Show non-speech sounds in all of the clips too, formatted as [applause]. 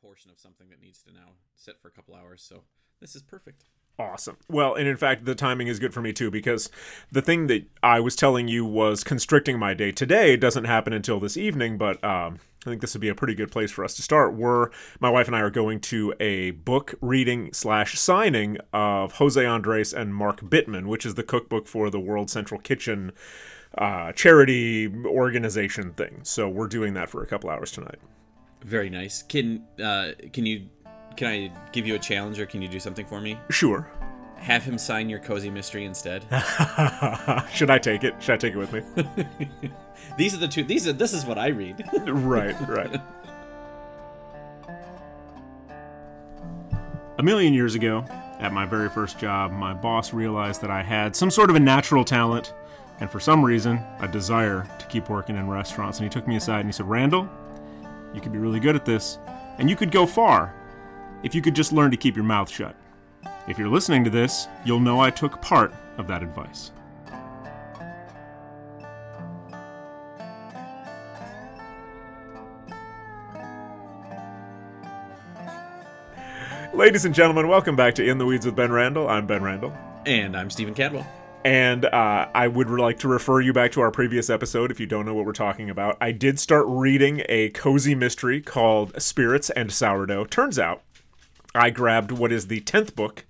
portion of something that needs to now sit for a couple hours. So this is perfect. Awesome. Well, and in fact, the timing is good for me too because the thing that I was telling you was constricting my day today doesn't happen until this evening, but um, I think this would be a pretty good place for us to start. We're my wife and I are going to a book reading slash signing of Jose Andres and Mark Bittman, which is the cookbook for the World Central Kitchen uh, charity organization thing. So we're doing that for a couple hours tonight. Very nice. Can uh, can you can I give you a challenge or can you do something for me? Sure. Have him sign your cozy mystery instead. [laughs] Should I take it? Should I take it with me? [laughs] these are the two. These are. This is what I read. [laughs] right. Right. A million years ago, at my very first job, my boss realized that I had some sort of a natural talent and for some reason, a desire to keep working in restaurants. And he took me aside and he said, Randall, you could be really good at this, and you could go far if you could just learn to keep your mouth shut. If you're listening to this, you'll know I took part of that advice. Ladies and gentlemen, welcome back to In the Weeds with Ben Randall. I'm Ben Randall. And I'm Stephen Cadwell. And uh, I would like to refer you back to our previous episode if you don't know what we're talking about. I did start reading a cozy mystery called Spirits and Sourdough. Turns out I grabbed what is the 10th book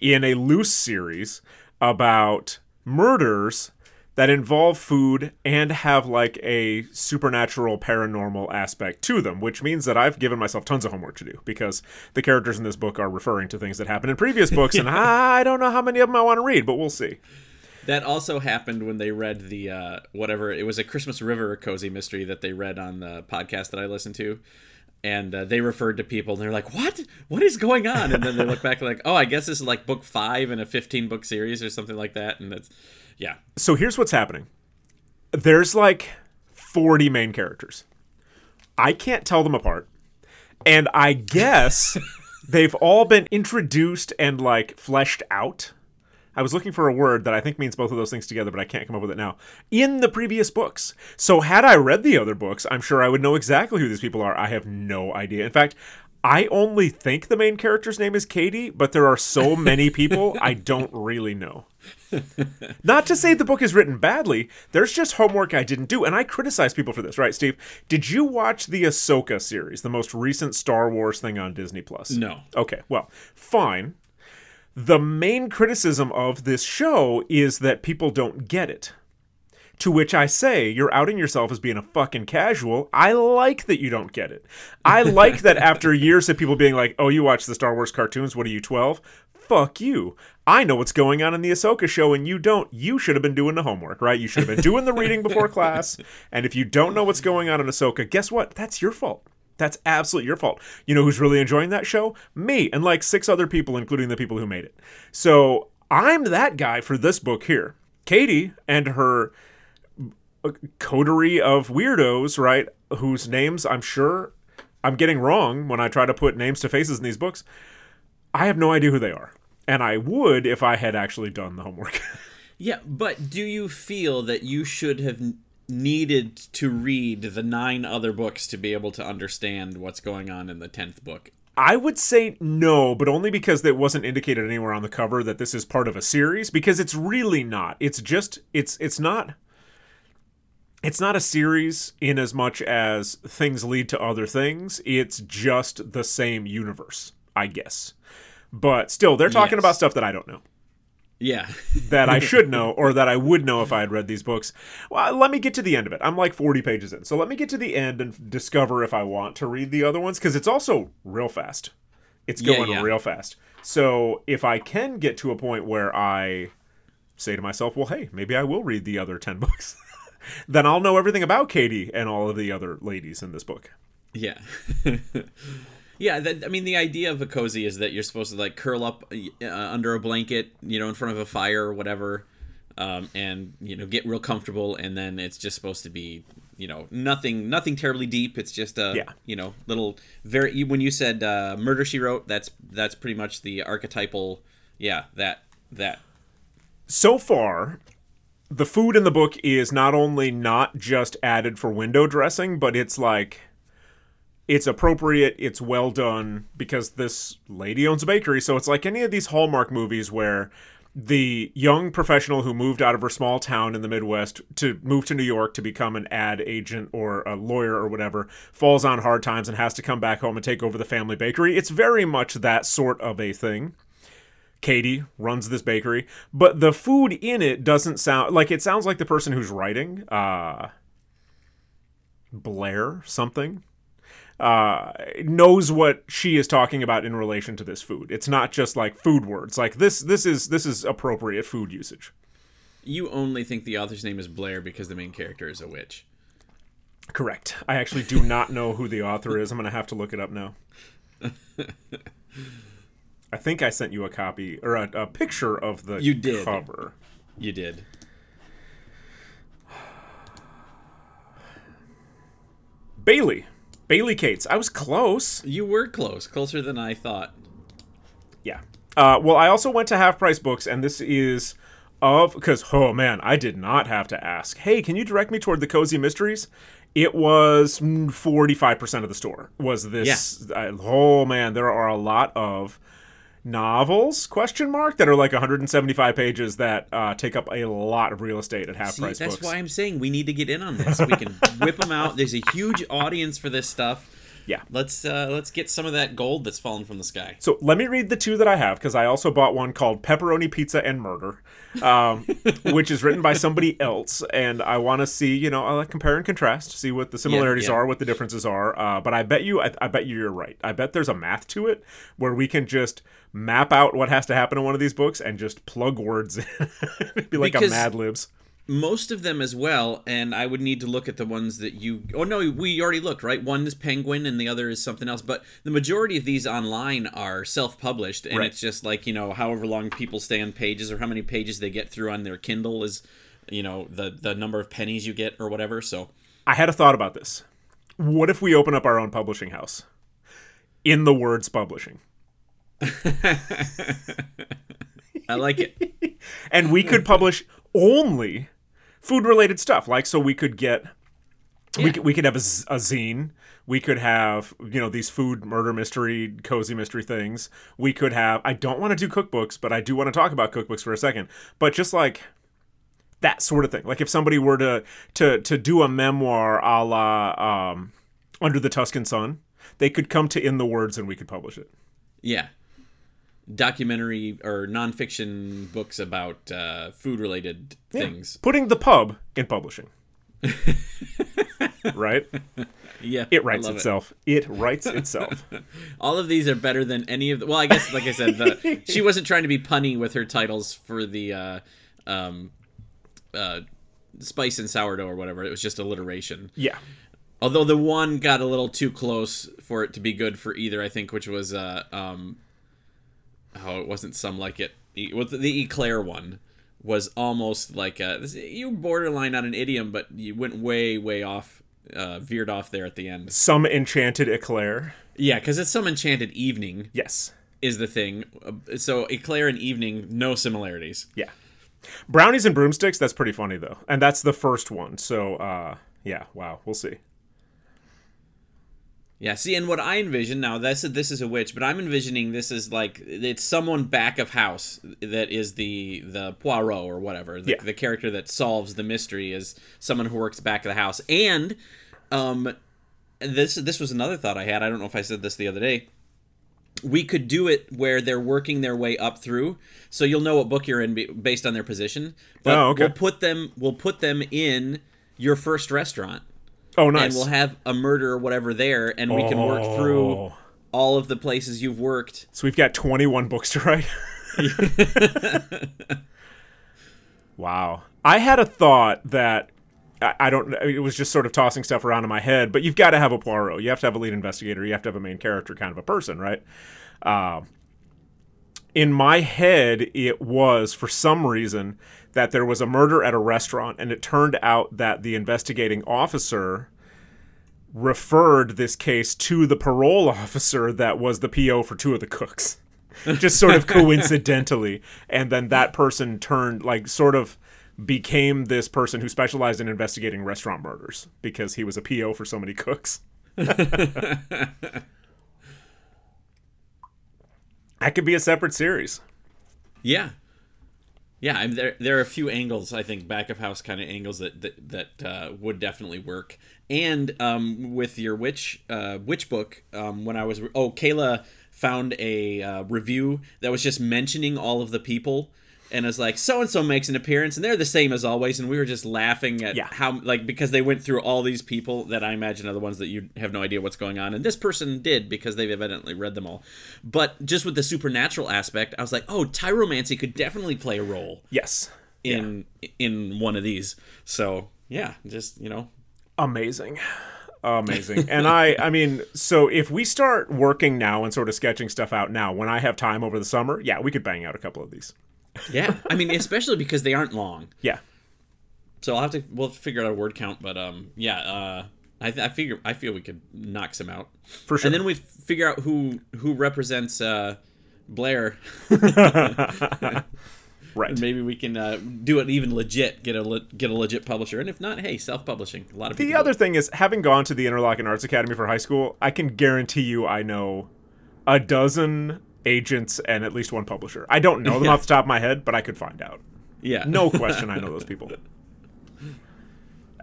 in a loose series about murders that involve food and have like a supernatural paranormal aspect to them, which means that I've given myself tons of homework to do because the characters in this book are referring to things that happened in previous [laughs] books, and I don't know how many of them I want to read, but we'll see. That also happened when they read the uh, whatever it was a Christmas River cozy mystery that they read on the podcast that I listened to, and uh, they referred to people and they're like, "What? What is going on?" And then they look back like, "Oh, I guess this is like book five in a fifteen book series or something like that." And that's yeah. So here's what's happening. There's like forty main characters. I can't tell them apart, and I guess [laughs] they've all been introduced and like fleshed out I was looking for a word that I think means both of those things together, but I can't come up with it now. In the previous books. So had I read the other books, I'm sure I would know exactly who these people are. I have no idea. In fact, I only think the main character's name is Katie, but there are so many people I [laughs] don't really know. Not to say the book is written badly, there's just homework I didn't do, and I criticize people for this, right, Steve? Did you watch the Ahsoka series, the most recent Star Wars thing on Disney Plus? No. Okay, well, fine the main criticism of this show is that people don't get it. To which I say, you're outing yourself as being a fucking casual. I like that you don't get it. I [laughs] like that after years of people being like, oh, you watch the Star Wars cartoons, what are you, 12? Fuck you. I know what's going on in the Ahsoka show and you don't. You should have been doing the homework, right? You should have been doing the reading before class. And if you don't know what's going on in Ahsoka, guess what? That's your fault. That's absolutely your fault. You know who's really enjoying that show? Me and like six other people, including the people who made it. So I'm that guy for this book here. Katie and her uh, coterie of weirdos, right? Whose names I'm sure I'm getting wrong when I try to put names to faces in these books. I have no idea who they are. And I would if I had actually done the homework. [laughs] yeah, but do you feel that you should have needed to read the nine other books to be able to understand what's going on in the 10th book. I would say no, but only because it wasn't indicated anywhere on the cover that this is part of a series because it's really not. It's just it's it's not it's not a series in as much as things lead to other things. It's just the same universe, I guess. But still, they're talking yes. about stuff that I don't know. Yeah. [laughs] that I should know or that I would know if I had read these books. Well, let me get to the end of it. I'm like 40 pages in. So let me get to the end and discover if I want to read the other ones because it's also real fast. It's going yeah, yeah. real fast. So if I can get to a point where I say to myself, well, hey, maybe I will read the other 10 [laughs] books, then I'll know everything about Katie and all of the other ladies in this book. Yeah. [laughs] Yeah, that, I mean, the idea of a cozy is that you're supposed to like curl up uh, under a blanket, you know, in front of a fire or whatever, um, and you know, get real comfortable, and then it's just supposed to be, you know, nothing, nothing terribly deep. It's just a, yeah. you know, little very. When you said uh, murder she wrote, that's that's pretty much the archetypal. Yeah, that that. So far, the food in the book is not only not just added for window dressing, but it's like it's appropriate, it's well done because this lady owns a bakery. So it's like any of these Hallmark movies where the young professional who moved out of her small town in the Midwest to move to New York to become an ad agent or a lawyer or whatever falls on hard times and has to come back home and take over the family bakery. It's very much that sort of a thing. Katie runs this bakery, but the food in it doesn't sound like it sounds like the person who's writing, uh, Blair something, uh, knows what she is talking about in relation to this food. It's not just like food words. Like this, this is this is appropriate food usage. You only think the author's name is Blair because the main character is a witch. Correct. I actually do not know who the author is. I'm gonna have to look it up now. I think I sent you a copy or a, a picture of the You did. cover. You did. Bailey. Bailey Cates. I was close. You were close, closer than I thought. Yeah. Uh, well, I also went to Half Price Books, and this is of because oh man, I did not have to ask. Hey, can you direct me toward the cozy mysteries? It was forty five percent of the store. Was this? Uh, oh man, there are a lot of novels question mark that are like 175 pages that uh, take up a lot of real estate at half See, price that's books. why I'm saying we need to get in on this. We can [laughs] whip them out. There's a huge audience for this stuff. Yeah. Let's uh, let's get some of that gold that's fallen from the sky. So let me read the two that I have because I also bought one called Pepperoni Pizza and Murder, um, [laughs] which is written by somebody else, and I want to see, you know, I like compare and contrast, see what the similarities yeah. are, what the differences are. Uh, but I bet you, I, I bet you, you're right. I bet there's a math to it where we can just map out what has to happen in one of these books and just plug words in, [laughs] It'd be like Because- a Mad Libs. Most of them as well, and I would need to look at the ones that you. Oh no, we already looked right. One is Penguin, and the other is something else. But the majority of these online are self-published, and Right. it's just like you know, however long people stay on pages or how many pages they get through on their Kindle is, you know, the the number of pennies you get or whatever. So I had a thought about this. What if we open up our own publishing house? In the words publishing. [laughs] I like it. [laughs] and we could publish only food related stuff. Like so we could get we could, we could have a, z- a zine. We could have you know these food murder mystery cozy mystery things. We could have i don't want to do cookbooks but i do want to talk about cookbooks for a second. But just like that sort of thing. Like if somebody were to to to do a memoir a la um, under the tuscan sun they could come to in the words and we could publish it. Yeah. Documentary or nonfiction books about uh, food related things. putting the pub in publishing [laughs] right Yeah. It writes itself. It. writes itself. [laughs] All of these are better than any of the. Well, I guess, like I said, the, she [laughs] wasn't trying to be punny with her titles for the uh, um, uh, spice and sourdough or whatever. It was just alliteration. yeah. Although the one got a little too close for it to be good for either, I think, which was uh, um, oh, it wasn't some like it. With the eclair one was almost like a, this- you borderline on an idiom, but you went way, way off, uh, veered off there at the end. Some enchanted eclair. Yeah, because it's some enchanted evening Yes. is the thing. So eclair and evening, no similarities. Yeah. Brownies and broomsticks, that's pretty funny though. And that's the first one. So uh yeah, wow, we'll see. Yeah, see, and what I envision now, this this is a witch, but I'm envisioning this is like it's someone back of house that is the the Poirot or whatever, the, Yeah. the character that solves the mystery is someone who works back of the house. And um, this this was another thought I had. I don't know if I said this the other day. We could do it where they're working their way up through, so you'll know what book you're in based on their position. But Oh, okay. we'll put them we'll put them in your first restaurant Oh nice. and we'll have a murder or whatever there, and we can work through Oh. all of the places you've worked. So we've got 21 books to write. [laughs] wow. I had a thought that I, I don't it was just sort of tossing stuff around in my head, but you've got to have a Poirot. You have to have a lead investigator. You have to have a main character kind of a person, right? Uh, in my head, it was for some reason that there was a murder at a restaurant, and it turned out that the investigating officer referred this case to the parole [laughs] officer that was the PO for two of the cooks. [laughs] Just sort of coincidentally. And then that person turned, like, sort of became this person who specialized in investigating restaurant murders because he was a PO for so many cooks. [laughs] That could be a separate series. Yeah. Yeah, I mean, there there are a few angles I think back of house kind of angles that that, that uh, would definitely work. And um, with your witch uh, witch book, um, when I was oh Kayla found a uh, review that was just mentioning all of the people and was like so and so makes an appearance and they're the same as always and we were just laughing at Yeah. how like because they went through all these people that I imagine are the ones that you have no idea what's going on and this person did because they've evidently read them all. But just with the supernatural aspect, I was like, "Oh, tyromancy could definitely play a role Yes. in in one of these." So, yeah, just, you know, amazing amazing and i i mean so if we start working now and sort of sketching stuff out now when i have time over the summer yeah we could bang out a couple of these yeah. I mean, especially because they aren't long. yeah So I'll have to we'll figure out a word count, but um, yeah, uh, I, I figure I feel we could knock some out, for sure and then we figure out who who represents uh, Blair. [laughs] right And Maybe we can uh, do it even legit, get a le- get a legit publisher, and if not, hey, self publishing. A lot of the other thing is having gone to the interlochen arts academy for high school i can guarantee you i know a dozen agents and at least one publisher i don't know them off the top of my head but i could find out yeah, no question i know those people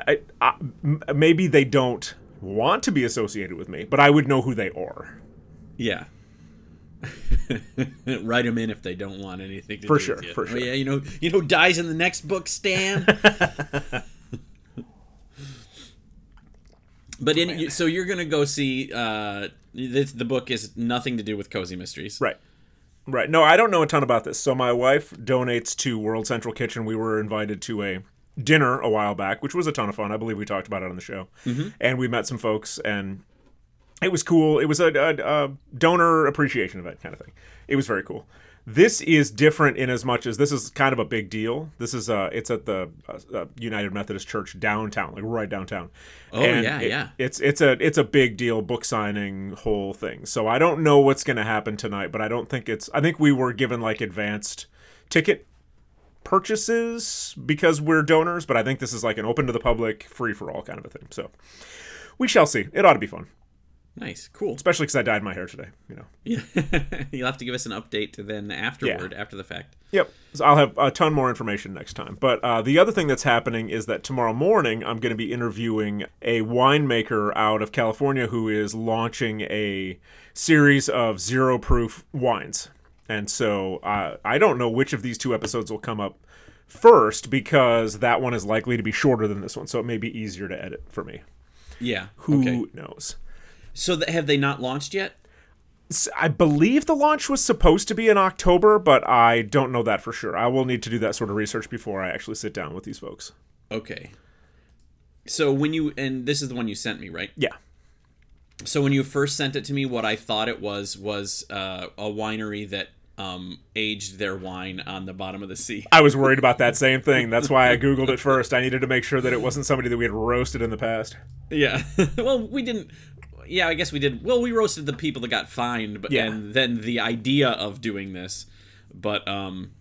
I, maybe they don't want to be associated with me but i would know who they are yeah. [laughs] Write them in if they don't want anything to For do sure, with you. for Oh, sure. yeah, you know, you know, dies in the next book, Stan. [laughs] but in you- so you're gonna go see. Uh, this, the book is nothing to do with cozy mysteries. Right. Right. No, I don't know a ton about this. So my wife donates to World Central Kitchen. We were invited to a dinner a while back, which was a ton of fun. I believe we talked about it on the show. Mm-hmm. And we met some folks, and it was cool. It was a, a, a donor appreciation event kind of thing. It was very cool. This is different in as much as this is kind of a big deal. This is uh, it's at the uh, uh, United Methodist Church downtown, like right downtown. Oh, yeah, yeah. It's it's a it's a big deal book signing whole thing. So I don't know what's going to happen tonight, but I don't think it's. I think we were given like advanced ticket purchases because we're donors, but I think this is like an open to the public, free for all kind of a thing. So we shall see. It ought to be fun, Nice, cool. especially because I dyed my hair today. You know. Yeah, [laughs] you'll have to give us an update then afterward, after the fact. Yep. So I'll have a ton more information next time. But uh, the other thing that's happening is that tomorrow morning I'm going to be interviewing a winemaker out of California who is launching a series of zero proof wines. And so uh, I don't know which of these two episodes will come up first because that one is likely to be shorter than this one. So it may be easier to edit for me. Yeah. Who okay. knows? So th- have they not launched yet? I believe the launch was supposed to be in October, but I don't know that for sure. I will need to do that sort of research before I actually sit down with these folks. Okay. So when you and this is the one you sent me, right? Yeah. So when you first sent it to me, what I thought it was was uh, a winery that um, aged their wine on the bottom of the sea. I was worried about that [laughs] same thing. That's why I Googled it first. I needed to make sure that it wasn't somebody that we had roasted in the past. Yeah. [laughs] well, we didn't. Yeah, I guess we did. Well, we roasted the people that got fined, but Yeah. and then the idea of doing this, but um,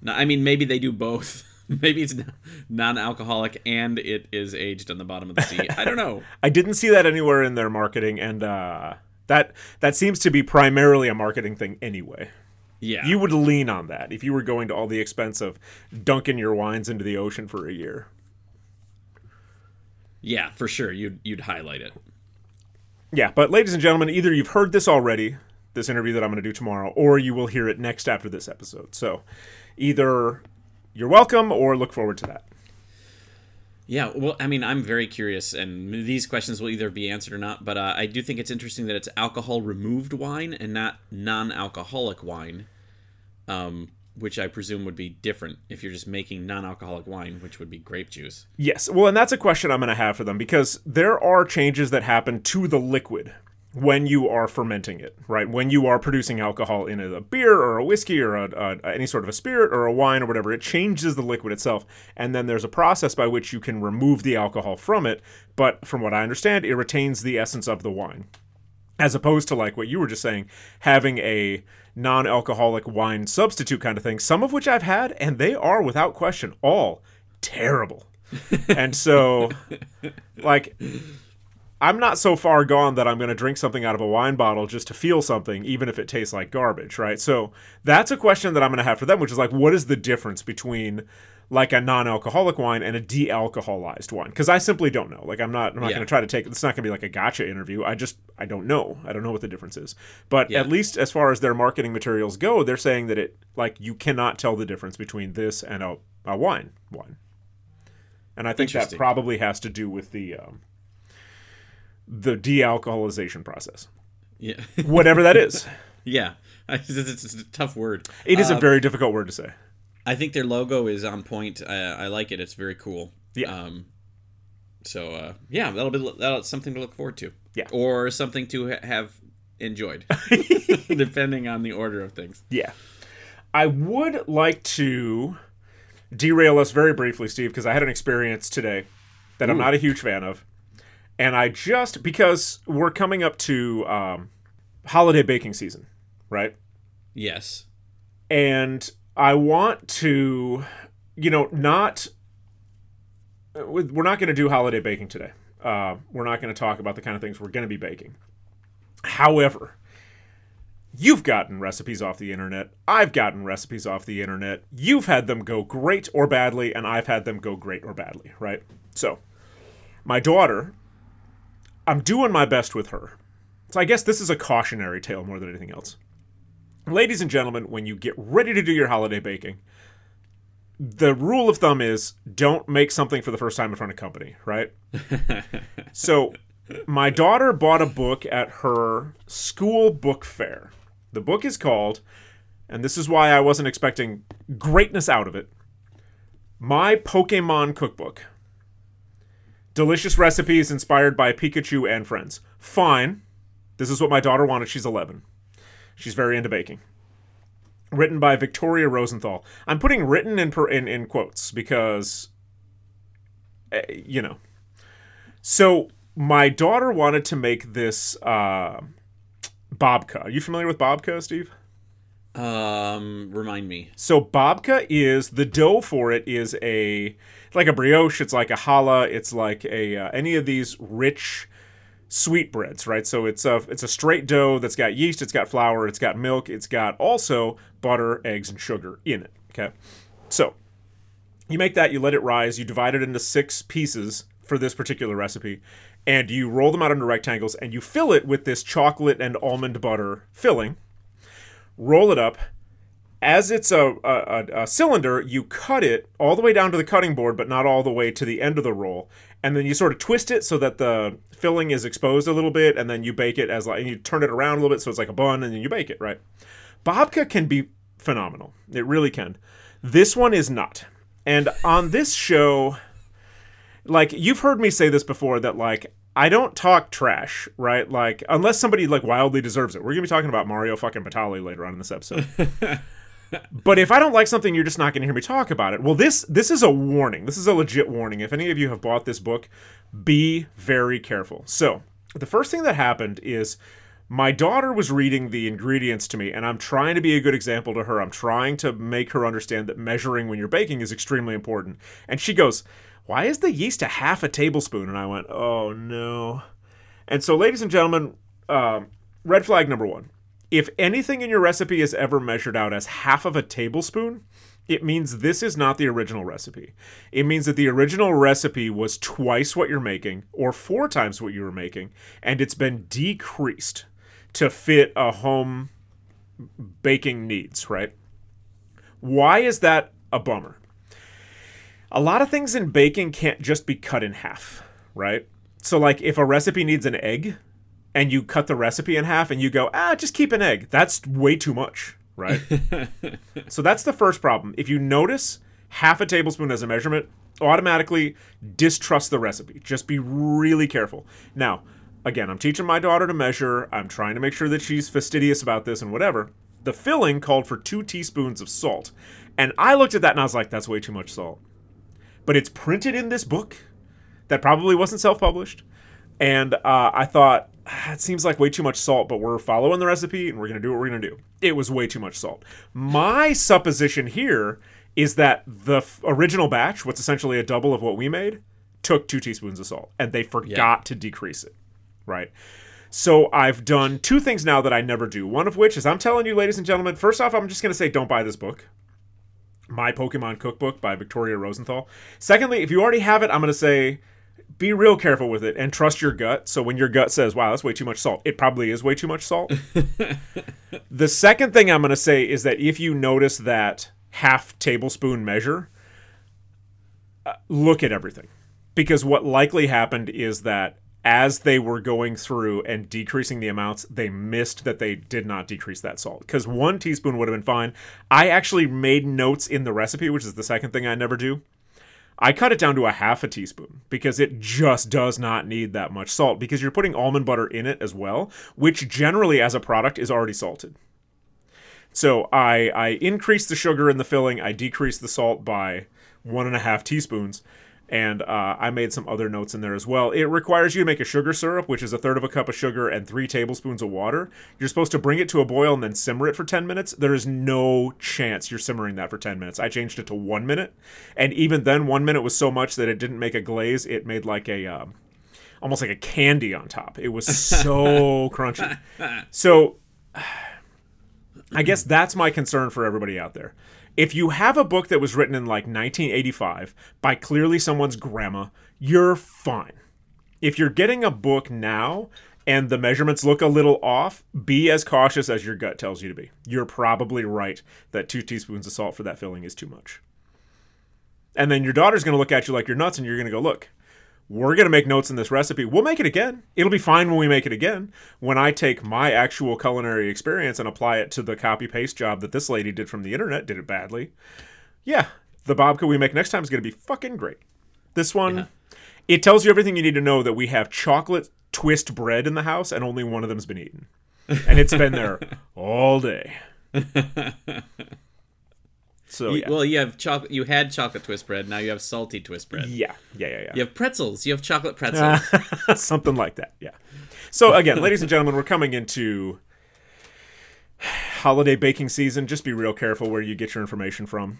no, I mean maybe they do both. [laughs] maybe it's non-alcoholic and it is aged on the bottom of the sea. I don't know. [laughs] I didn't see that anywhere in their marketing, and uh, that that seems to be primarily a marketing thing anyway. Yeah. You would lean on that if you were going to all the expense of dunking your wines into the ocean for a year. yeah, for sure. You'd you'd highlight it. Yeah, but ladies and gentlemen, either you've heard this already, this interview that I'm going to do tomorrow, or you will hear it next after this episode. So either you're welcome or look forward to that. Yeah, well, I mean, I'm very curious, and these questions will either be answered or not. But uh, I do think it's interesting that it's alcohol removed wine and not non-alcoholic wine, um, which I presume would be different if you're just making non-alcoholic wine, which would be grape juice. Yes. Well, and that's a question I'm going to have for them because there are changes that happen to the liquid when you are fermenting it, right? When you are producing alcohol in a beer or a whiskey or a, a, any sort of a spirit or a wine or whatever, it changes the liquid itself. And then there's a process by which you can remove the alcohol from it. But from what I understand, it retains the essence of the wine. As opposed to like what you were just saying, having a non alcoholic wine substitute kind of thing, some of which I've had, and they are without question all terrible. [laughs] and so, like, I'm not so far gone that I'm going to drink something out of a wine bottle just to feel something, even if it tastes like garbage, right? So that's a question that I'm going to have for them, which is like, what is the difference between like a non-alcoholic wine and a de-alcoholized wine? Because I simply don't know. Like, I'm not, I'm not Yeah. going to try to take. It's not going to be like a gotcha interview. I just, I don't know. I don't know what the difference is. But Yeah. at least as far as their marketing materials go, they're saying that it, like, you cannot tell the difference between this and a, a wine wine. And I think that probably has to do with the. Um, the de-alcoholization process Yeah. whatever that is [laughs] yeah. [laughs] It's, a tough word. it is a Um, very difficult word to say I think their logo is on point. I, I like it. It's very cool. Yeah. Um, so uh, yeah, that'll be that'll something to look forward to. Yeah. Or something to ha- have enjoyed, [laughs] [laughs] depending on the order of things. yeah i would like to derail us very briefly steve because i had an experience today that i'm not a huge fan of and i just because we're coming up to um, holiday baking season right Yes. and I want to, you know, not. We're not going to do holiday baking today. Uh, we're not going to talk about the kind of things we're going to be baking. However, you've gotten recipes off the internet. I've gotten recipes off the internet. You've had them go great or badly, and I've had them go great or badly, right? So, my daughter, I'm doing my best with her. So, I guess this is a cautionary tale more than anything else. Ladies and gentlemen, when you get ready to do your holiday baking, the rule of thumb is don't make something for the first time in front of company, right? [laughs] so, my daughter bought a book at her school book fair. The book is called, and this is why I wasn't expecting greatness out of it My Pokemon Cookbook. Delicious recipes inspired by Pikachu and friends. Fine. This is what my daughter wanted. She's 11. She's very into baking. Written by Victoria Rosenthal. I'm putting written in per, in, in quotes because, eh, you know. So my daughter wanted to make this uh, babka. Are you familiar with babka, Steve? Um, remind me. So babka is the dough for it is a like a brioche. It's like a challah. It's like a uh, any of these rich sweet breads, right? So it's a it's a straight dough that's got yeast, it's got flour, it's got milk, it's got also butter, eggs, and sugar in it. Okay, so you make that, you let it rise, you divide it into six pieces for this particular recipe, and you roll them out into rectangles, and you fill it with this chocolate and almond butter filling. Roll it up, as it's a, a, a cylinder, you cut it all the way down to the cutting board, but not all the way to the end of the roll. And then you sort of twist it so that the filling is exposed a little bit, and then you bake it as like, and you turn it around a little bit so it's like a bun, and then you bake it, right? Babka can be phenomenal. It really can. This one is not. And on this show, like you've heard me say this before that like I don't talk trash, right? Like unless somebody like wildly deserves it. We're gonna be talking about Mario fucking Batali later on in this episode. [laughs] but if I don't like something, you're just not gonna hear me talk about it. Well, this this is a warning. This is a legit warning. If any of you have bought this book, be very careful. So the first thing that happened is my daughter was reading the ingredients to me and i'm trying to be a good example to her i'm trying to make her understand that measuring when you're baking is extremely important and she goes why is the yeast a half a tablespoon and i went oh no and so ladies and gentlemen um, red flag number one if anything in your recipe is ever measured out as half of a tablespoon it means this is not the original recipe. It means that the original recipe was twice what you're making or four times what you were making, and it's been decreased to fit a home baking needs, right? Why is that a bummer? A lot of things in baking can't just be cut in half, right? So, like, if a recipe needs an egg and you cut the recipe in half and you go, ah, just keep an egg, that's way too much, right? [laughs] so, that's the first problem. If you notice half a tablespoon as a measurement, automatically distrust the recipe. Just be really careful. Now, again, I'm teaching my daughter to measure. I'm trying to make sure that she's fastidious about this and whatever. The filling called for two teaspoons of salt. And I looked at that and I was like, that's way too much salt. But it's printed in this book that probably wasn't self published. And uh, I thought, [sighs] it seems like way too much salt, but we're following the recipe and we're going to do what we're going to do. It was way too much salt. My supposition here is that the f- original batch, what's essentially a double of what we made, took two teaspoons of salt and they forgot to decrease it. right? So I've done two things now that I never do. One of which is I'm telling you, ladies and gentlemen, first off, I'm just going to say don't buy this book. My Pokemon Cookbook by Victoria Rosenthal. Secondly, if you already have it, I'm going to say be real careful with it and trust your gut. So when your gut says, wow, that's way too much salt, it probably is way too much salt. [laughs] the second thing I'm going to say is that if you notice that half tablespoon measure, uh, look at everything. Because what likely happened is that as they were going through and decreasing the amounts, they missed that they did not decrease that salt. Because one teaspoon would have been fine. I actually made notes in the recipe, which is the second thing I never do. I cut it down to a half a teaspoon because it just does not need that much salt because you're putting almond butter in it as well, which generally as a product is already salted. So I I increase the sugar in the filling, I decrease the salt by one and a half teaspoons, and uh, I made some other notes in there as well. It requires you to make a sugar syrup, which is a third of a cup of sugar and three tablespoons of water. You're supposed to bring it to a boil and then simmer it for 10 minutes. There is no chance you're simmering that for 10 minutes. I changed it to one minute, and even then, one minute was so much that it didn't make a glaze. It made like a. Um, almost like a candy on top. It was so [laughs] crunchy. So [sighs] I guess that's my concern for everybody out there. If you have a book that was written in like 1985 by clearly someone's grandma, you're fine. If you're getting a book now and the measurements look a little off, be as cautious as your gut tells you to be. You're probably right that two teaspoons of salt for that filling is too much. And then your daughter's going to look at you like you're nuts and you're going to go, look, we're going to make notes in this recipe. We'll make it again. It'll be fine when we make it again. When I take my actual culinary experience and apply it to the copy paste job that this lady did from the internet, did it badly. Yeah, the babka we make next time is going to be fucking great. This one, yeah. it tells you everything you need to know that we have chocolate twist bread in the house and only one of them's been eaten. And it's been there [laughs] all day. [laughs] So you, yeah. well, you have chocolate. You had chocolate twist bread. Now you have salty twist bread. Yeah, yeah, yeah, yeah. You have pretzels. You have chocolate pretzels. [laughs] something like that. Yeah. So again, ladies and gentlemen, we're coming into holiday baking season. Just be real careful where you get your information from.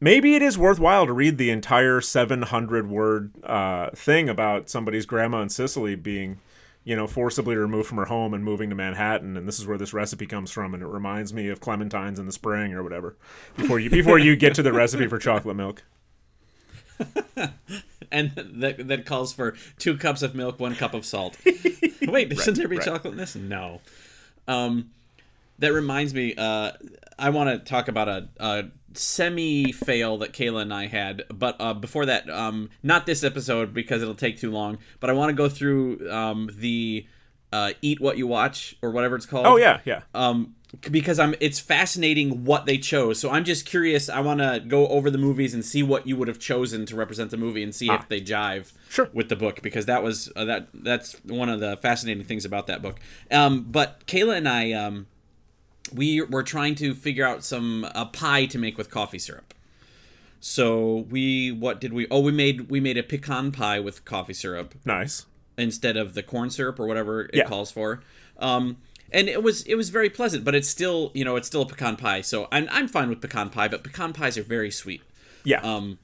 Maybe it is worthwhile to read the entire 700 word uh, thing about somebody's grandma in Sicily being you know, forcibly removed from her home and moving to Manhattan, and this is where this recipe comes from, and it reminds me of clementines in the spring or whatever. Before you before you get to the recipe for chocolate milk. [laughs] and that that calls for two cups of milk, one cup of salt. [laughs] Wait, shouldn't there be right. chocolate in this? No. Um, that reminds me. Uh, I want to talk about a, a semi fail that Kayla and I had. But uh, before that, um, not this episode because it'll take too long. But I want to go through um, the uh, eat what you watch or whatever it's called. Oh yeah, yeah. Um, because I'm it's fascinating what they chose. So I'm just curious. I want to go over the movies and see what you would have chosen to represent the movie and see ah. if they jive sure. with the book because that was uh, that that's one of the fascinating things about that book. Um, but Kayla and I um we were trying to figure out some a pie to make with coffee syrup. So we what did we? Oh, we made we made a pecan pie with coffee syrup. Nice. Instead of the corn syrup or whatever it yeah. calls for. Um, and it was it was very pleasant, but it's still you know it's still a pecan pie. So I'm I'm fine with pecan pie, but pecan pies are very sweet. Yeah. Um.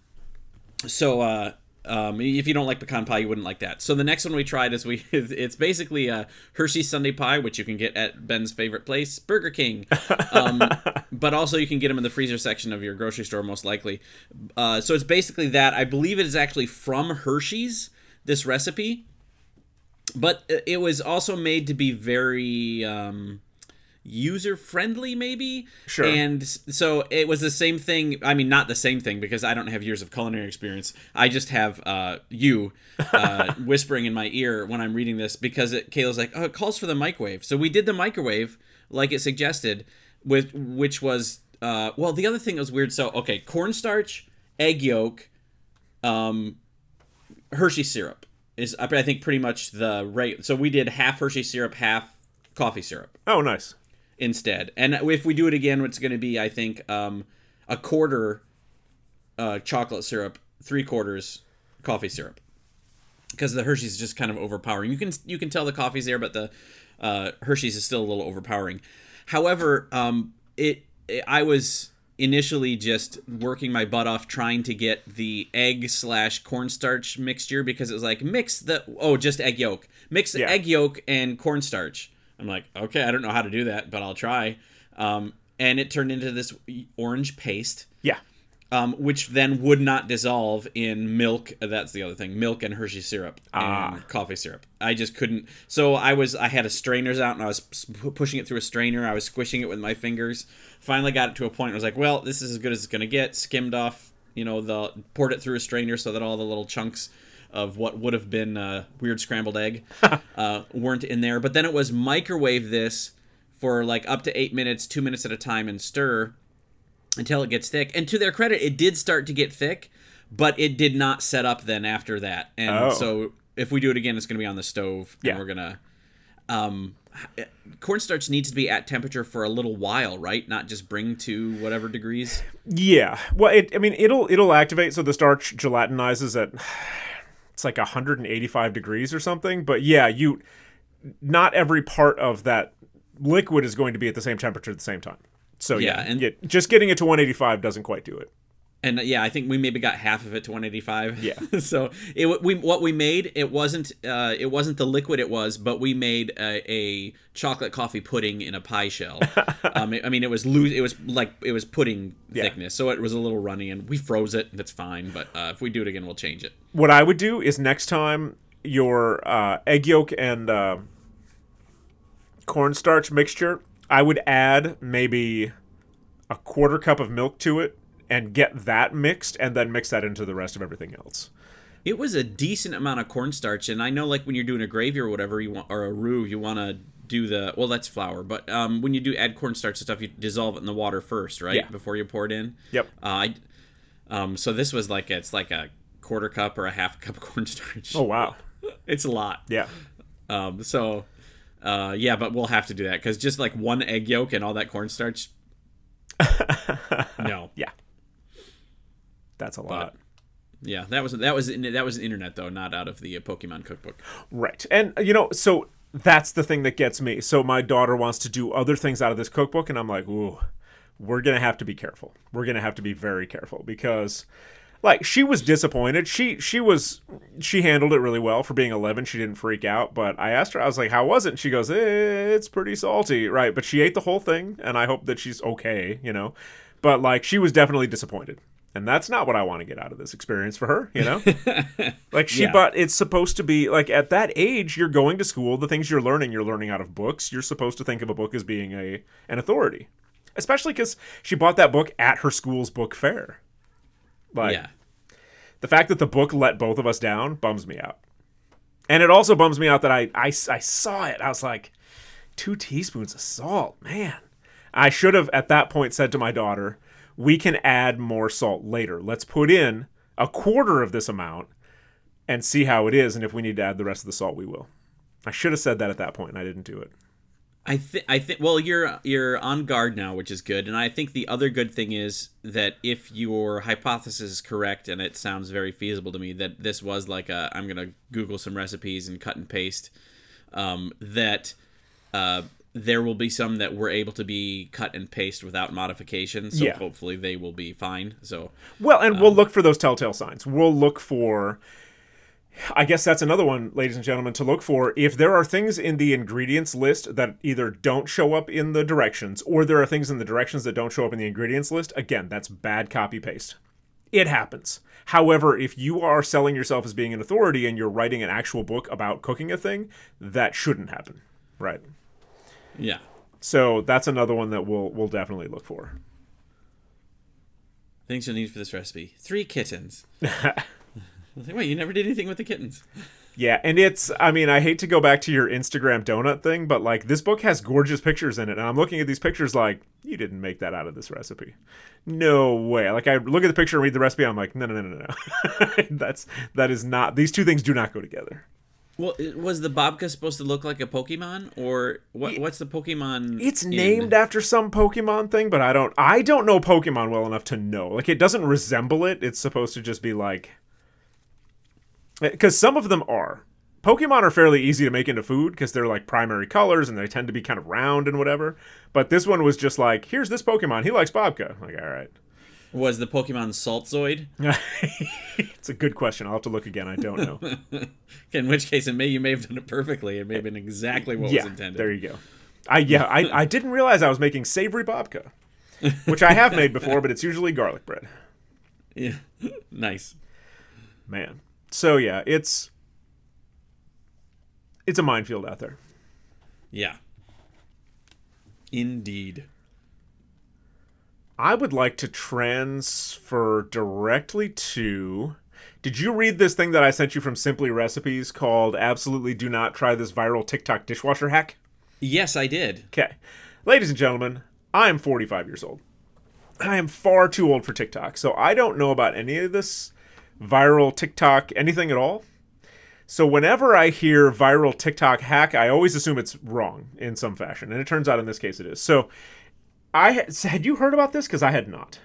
So uh, um, if you don't like pecan pie, you wouldn't like that. So the next one we tried is we [laughs] it's basically a Hershey Sundae pie, which you can get at Ben's favorite place, Burger King. Um, [laughs] but also you can get them in the freezer section of your grocery store, most likely. Uh, so it's basically that. I believe it is actually from Hershey's this recipe, but it was also made to be very. Um, user friendly maybe? Sure. And so it was the same thing i mean not the same thing because i don't have years of culinary experience. I just have uh, you uh, [laughs] whispering in my ear when i'm reading this because it kayla's like oh it calls for the microwave. So we did the microwave like it suggested with which was uh, well the other thing that was weird so okay cornstarch egg yolk um, hershey syrup is i think pretty much the rate so we did half hershey syrup half coffee syrup. Oh nice instead. And if we do it again, it's going to be, I think, um, a quarter uh, chocolate syrup, three quarters coffee syrup, because the Hershey's is just kind of overpowering. You can you can tell the coffee's there, but the uh, Hershey's is still a little overpowering. However, um, it, it I was initially just working my butt off trying to get the egg slash cornstarch mixture because it was like mix the oh just egg yolk mix Yeah. egg yolk and cornstarch. I'm like, okay, I don't know how to do that, but I'll try. Um, and it turned into this orange paste, Yeah. um, which then would not dissolve in milk. That's the other thing: milk and Hershey syrup and coffee syrup. I just couldn't. So I was, I had a strainers out, and I was pushing it through a strainer. I was squishing it with my fingers. Finally, got it to a point. Where I was like, well, this is as good as it's gonna get. Skimmed off, you know, the poured it through a strainer so that all the little chunks of what would have been uh, weird scrambled egg [laughs] uh, weren't in there. But then it was microwave this for like up to eight minutes, two minutes at a time, and stir until it gets thick. And to their credit, it did start to get thick, but it did not set up then after that. And Oh. so if we do it again, it's going to be on the stove. Yeah. And we're going to. Um, cornstarch needs to be at temperature for a little while, right? Not just bring to whatever degrees. Yeah. Well, it, I mean, it'll it'll activate so the starch gelatinizes at it's like 185 degrees or something. But yeah, you not every part of that liquid is going to be at the same temperature at the same time. So yeah, Yeah, and- yeah, just getting it to 185 doesn't quite do it. And uh, yeah, I think we maybe got half of it to 185. Yeah. [laughs] so it we what we made it wasn't uh, it wasn't the liquid it was, but we made a, a chocolate coffee pudding in a pie shell. [laughs] um, I mean, it was loose. It was like it was pudding Yeah. thickness, so it was a little runny, and we froze it. And that's fine, but uh, if we do it again, we'll change it. What I would do is next time your uh, egg yolk and uh, cornstarch mixture, I would add maybe a quarter cup of milk to it and get that mixed and then mix that into the rest of everything else. It was a decent amount of cornstarch, and I know like when you're doing a gravy or whatever you want or a roux, you want to do the well that's flour, but um, when you do add cornstarch and stuff, you dissolve it in the water first, right? Yeah. Before you pour it in. Yep. Uh, I, um, so this was like it's like a quarter cup or a half cup of [laughs] cornstarch. Oh wow. [laughs] It's a lot. Yeah. Um, so, uh, yeah, but we'll have to do that because just like one egg yolk and all that cornstarch. [laughs] no. Yeah. That's a lot. Yeah, that was that was that was internet though, not out of the uh, Pokemon cookbook. Right. And you know, so that's the thing that gets me. So my daughter wants to do other things out of this cookbook and I'm like, "Ooh, we're going to have to be careful. We're going to have to be very careful because like she was disappointed. She she was she handled it really well for being 11. She didn't freak out, but I asked her I was like, "How was it?" And she goes, eh, "It's pretty salty." Right, but she ate the whole thing and I hope that she's okay, you know. But like she was definitely disappointed. And that's not what I want to get out of this experience for her, you know? [laughs] Like she Yeah. but it's supposed to be like at that age you're going to school, the things you're learning, you're learning out of books. You're supposed to think of a book as being a an authority. Especially cuz she bought that book at her school's book fair. Like yeah. the fact that the book let both of us down bums me out. And it also bums me out that I I, I saw it. I was like 2 teaspoons of salt, man. I should have at that point said to my daughter, "We can add more salt later. Let's put in a quarter of this amount and see how it is and if we need to add the rest of the salt we will." I should have said that at that point and I didn't do it. I think I think well you're you're on guard now, which is good. And I think the other good thing is that if your hypothesis is correct and it sounds very feasible to me that this was like a I'm to google some recipes and cut and paste um, that uh, there will be some that were able to be cut and paste without modification. So Yeah. hopefully they will be fine. So Well, and we'll um, look for those telltale signs. We'll look for. I guess that's another one, ladies and gentlemen, to look for. If there are things in the ingredients list that either don't show up in the directions, or there are things in the directions that don't show up in the ingredients list, again, that's bad copy paste. It happens. However, if you are selling yourself as being an authority and you're writing an actual book about cooking a thing, that shouldn't happen. Right. Yeah. So that's another one that we'll we'll definitely look for. Things you'll need for this recipe: three kittens. [laughs] Wait, you never did anything with the kittens. Yeah, and it's I mean, I hate to go back to your Instagram donut thing, but like this book has gorgeous pictures in it, and I'm looking at these pictures like, you didn't make that out of this recipe. No way. Like I look at the picture and read the recipe, I'm like, no no no no no. [laughs] That's that is not these two things do not go together. Well, was the babka supposed to look like a Pokemon, or what? What's the Pokemon? It's in- named after some Pokemon thing, but I don't I don't know Pokemon well enough to know. Like it doesn't resemble it. It's supposed to just be like eh, because some of them are. Pokemon are fairly easy to make into food because they're like primary colors and they tend to be kind of round and whatever. But this one was just like, here's this Pokemon. He likes babka. Like, all right. Was the Pokemon Saltzoid? [laughs] it's a good question. I'll have to look again. I don't know. [laughs] In which case, it may you may have done it perfectly. It may have been exactly what yeah, was intended. there you go. I yeah, I, I didn't realize I was making savory babka, which I have made before, but it's usually garlic bread. [laughs] Yeah, nice. Man. So yeah, it's it's a minefield out there. Yeah. Indeed. I would like to transfer directly to. Did you read this thing that I sent you from Simply Recipes called Absolutely Do Not Try This Viral TikTok Dishwasher Hack? Yes, I did. Okay. Ladies and gentlemen, I am 45 years old. I am far too old for TikTok, so I don't know about any of this viral TikTok, anything at all. So whenever I hear viral TikTok hack, I always assume it's wrong in some fashion, and it turns out in this case it is. So I had, had you heard about this because I had not.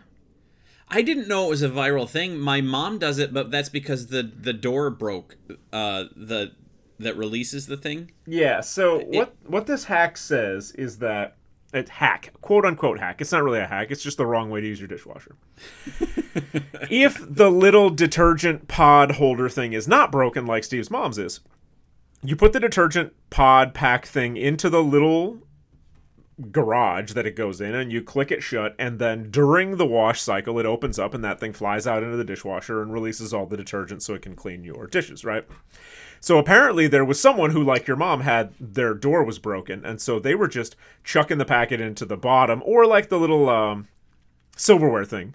I didn't know it was a viral thing. My mom does it, but that's because the the door broke. Uh, the that releases the thing. Yeah. So what what this hack says is that it's hack, quote unquote hack. It's not really a hack. It's just the wrong way to use your dishwasher. [laughs] if the little detergent pod holder thing is not broken like Steve's mom's is, you put the detergent pod pack thing into the little garage that it goes in and you click it shut and then during the wash cycle it opens up and that thing flies out into the dishwasher and releases all the detergent so it can clean your dishes right? So apparently there was someone who like your mom had their door was broken and so they were just chucking the packet into the bottom or like the little um, silverware thing.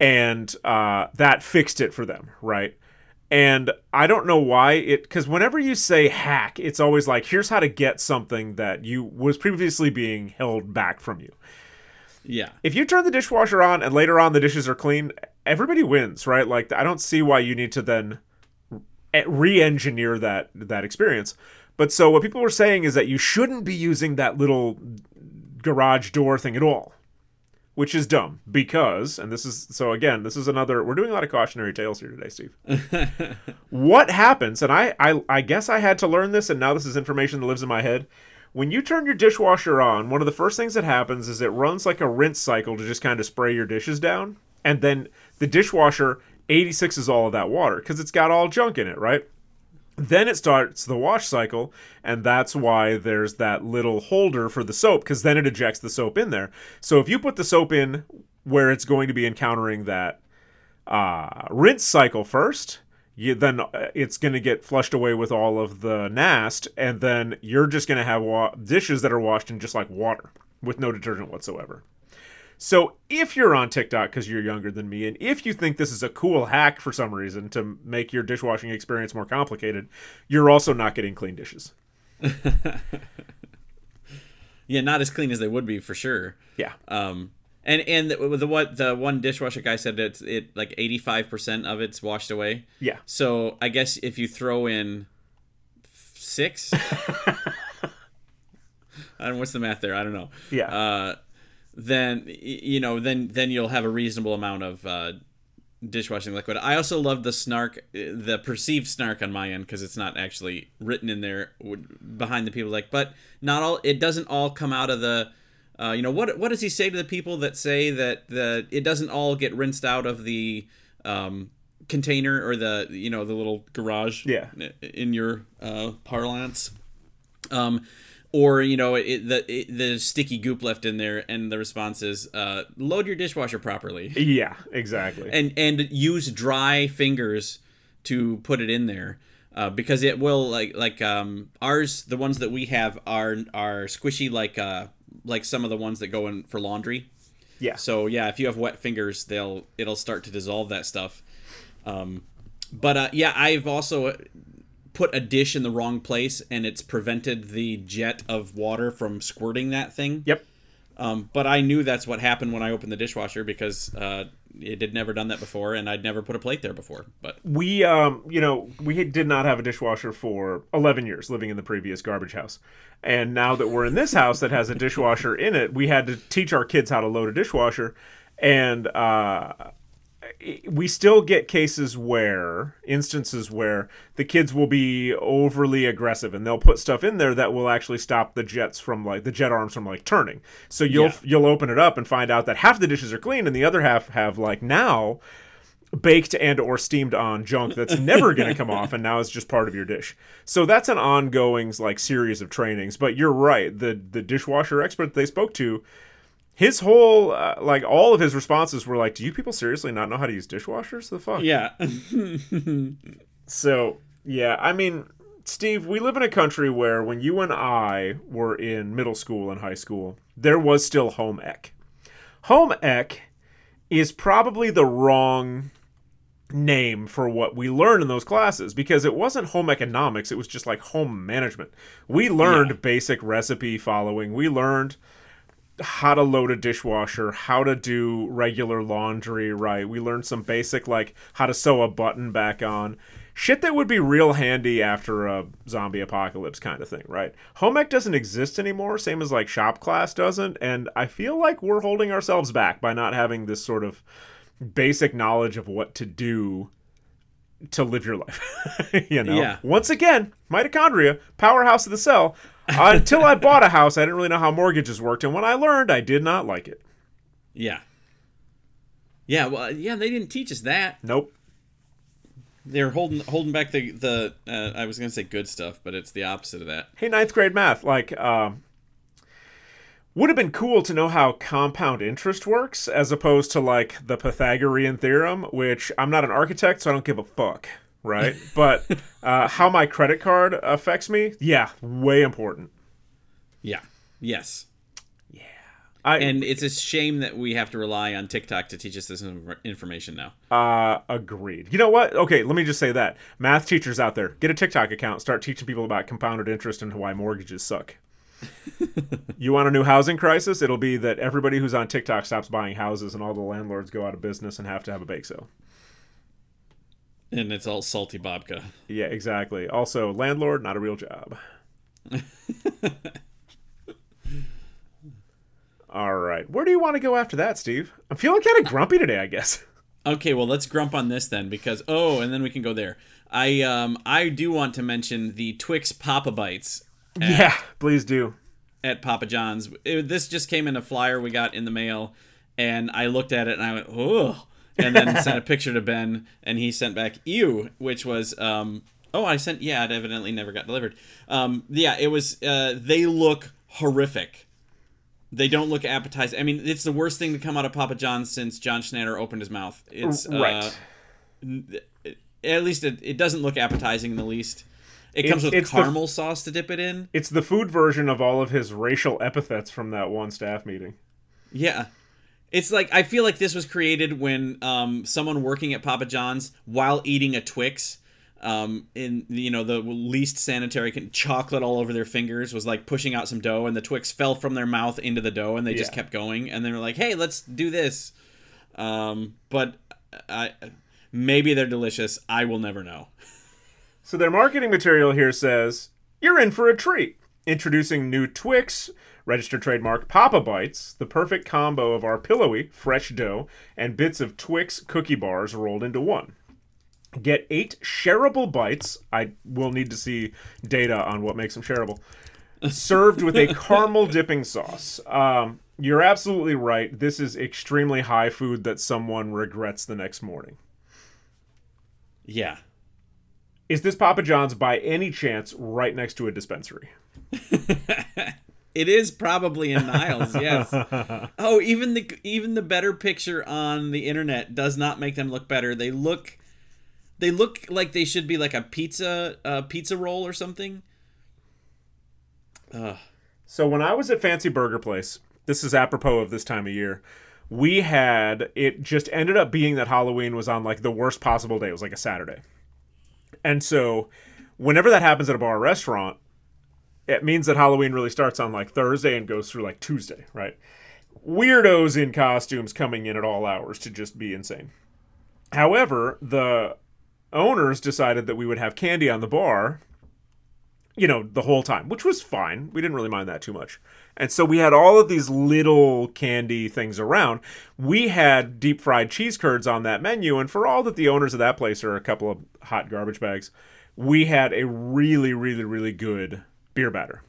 And uh, that fixed it for them right and I don't know why it because whenever you say hack, it's always like here's how to get something that you was previously being held back from you. Yeah. If you turn the dishwasher on and later on the dishes are clean, everybody wins, right? Like I don't see why you need to then re-engineer that that experience. But so what people were saying is that you shouldn't be using that little garage door thing at all which is dumb because and this is so again this is another we're doing a lot of cautionary tales here today steve. [laughs] What happens and I, I i guess i had to learn this and now this is information that lives in my head. When you turn your dishwasher on one of the first things that happens is it runs like a rinse cycle to just kind of spray your dishes down and then the dishwasher 86 is all of that water because it's got all junk in it right then it starts the wash cycle, and that's why there's that little holder for the soap, because then it ejects the soap in there. So if you put the soap in where it's going to be encountering that uh, rinse cycle first, you, then uh, it's going to get flushed away with all of the nast, and then you're just going to have wa- dishes that are washed in just like water with no detergent whatsoever. So if you're on TikTok because you're younger than me, and if you think this is a cool hack for some reason to make your dishwashing experience more complicated, you're also not getting clean dishes. [laughs] yeah, not as clean as they would be for sure. Yeah. Um, and and the, the what the one dishwasher guy said it's it like eighty five percent of it's washed away. Yeah. So I guess if you throw in six, [laughs] I don't what's the math there. I don't know. Yeah. Uh, then you know then then you'll have a reasonable amount of uh, dishwashing liquid. I also love the snark, the perceived snark on my end because it's not actually written in there behind the people. Like, but not all. It doesn't all come out of the. Uh, you know what? What does he say to the people that say that the it doesn't all get rinsed out of the um, container or the you know the little garage? Yeah. In your uh, parlance. Um, or you know it, the it, the sticky goop left in there and the response is uh, load your dishwasher properly. Yeah exactly. And and use dry fingers to put it in there uh, because it will like like um ours the ones that we have are are squishy like uh like some of the ones that go in for laundry. Yeah. So yeah if you have wet fingers they'll it'll start to dissolve that stuff. Um but uh, yeah i've also put a dish in the wrong place and it's prevented the jet of water from squirting that thing. Yep. Um, but I knew that's what happened when I opened the dishwasher because uh, it had never done that before and I'd never put a plate there before. But we, um, you know, we did not have a dishwasher for 11 years living in the previous garbage house. And now that we're in this house that has a dishwasher in it, we had to teach our kids how to load a dishwasher. And, uh, we still get cases where instances where the kids will be overly aggressive and they'll put stuff in there that will actually stop the jets from like the jet arms from like turning. So you'll Yeah. you'll open it up and find out that half the dishes are clean and the other half have like now baked and or steamed on junk that's never going to come off and now it's just part of your dish. So that's an ongoing like series of trainings. But you're right the the dishwasher expert they spoke to his whole uh, like all of his responses were like do you people seriously not know how to use dishwashers? The fuck? Yeah. [laughs] so yeah i mean steve we live in a country where when you and i were in middle school and high school there was still home ec. Home ec is probably the wrong name for what we learned in those classes because it wasn't home economics it was just like home management. We learned Yeah. basic recipe following. We learned how to load a dishwasher, how to do regular laundry right. We learned some basic like how to sew a button back on. Shit that would be real handy after a zombie apocalypse kind of thing, right? Home ec doesn't exist anymore, same as like shop class doesn't, and I feel like we're holding ourselves back by not having this sort of basic knowledge of what to do to live your life. [laughs] you know. Yeah. Once again, mitochondria, powerhouse of the cell. Until I bought a house, I didn't really know how mortgages worked, and when I learned, I did not like it. Yeah. Yeah, well, yeah, they didn't teach us that. Nope. They're holding holding back the the. Uh, I was gonna say good stuff, but it's the opposite of that. Hey, ninth grade math, like, um, would have been cool to know how compound interest works, as opposed to like the Pythagorean theorem, which I'm not an architect, so I don't give a fuck, right? but uh, how my credit card affects me, yeah, way important. Yeah. Yes. I And it's a shame that we have to rely on TikTok to teach us this information now. Uh, agreed. You know what? Okay, let me just say that. Math teachers out there, get a TikTok account, start teaching people about compounded interest and why mortgages suck. [laughs] you want a new housing crisis? It'll be that everybody who's on TikTok stops buying houses and all the landlords go out of business and have to have a bake sale. And it's all salty babka. Yeah, exactly. Also, landlord, not a real job. [laughs] all right. Where do you want to go after that, Steve? I'm feeling kind of grumpy today, I guess. Okay, well let's grump on this then because oh, and then we can go there. I um I do want to mention the Twix Papa Bites Yeah, please do. at Papa John's. It- this just came in a flyer we got in the mail, and I looked at it and I went, oh, and then [laughs] sent a picture to Ben, and he sent back ew, which was um oh I sent yeah it evidently never got delivered. Um yeah it was uh they look horrific. They don't look appetizing. I mean, it's the worst thing to come out of Papa John's since John Schnatter opened his mouth. It's uh, right. at least it, it doesn't look appetizing in the least. It comes It's- with it's the- caramel sauce to dip it in. It's the food version of all of his racial epithets from that one staff meeting. Yeah. It's like I feel like this was created when um, someone working at Papa John's while eating a Twix um, in you know the least sanitary con- chocolate all over their fingers was like pushing out some dough and the Twix fell from their mouth into the dough and they just kept going and they were like hey let's do this. Um, but I maybe they're delicious. I will never know. So their marketing material here says, You're in for a treat. Introducing new Twix, registered trademark Papa Bites, the perfect combo of our pillowy, fresh dough and bits of Twix cookie bars rolled into one. Get eight shareable bites. I will need to see data on what makes them shareable. Served with a caramel dipping sauce. Um, you're absolutely right. This is extremely high food that someone regrets the next morning. yeah Is this Papa John's by any chance right next to a dispensary? [laughs] It is probably in Niles, yes. [laughs] oh, even the even the better picture on the internet does not make them look better. They look they look like they should be like a pizza uh, pizza roll or something. Ugh. So when I was at Fancy Burger Place, this is apropos of this time of year. We had it just ended up being that Halloween was on like the worst possible day. It was like a Saturday. And so whenever that happens at a bar or restaurant, it means that Halloween really starts on like Thursday and goes through like Tuesday, right? Weirdos in costumes coming in at all hours to just be insane. However, the owners decided that we would have candy on the bar you know, the whole time, which was fine. We didn't really mind that too much. And so we had all of these little candy things around. We had deep fried cheese curds on that menu, and for all that the owners of that place are a couple of hot garbage bags, we had a really, really, really good beer batter.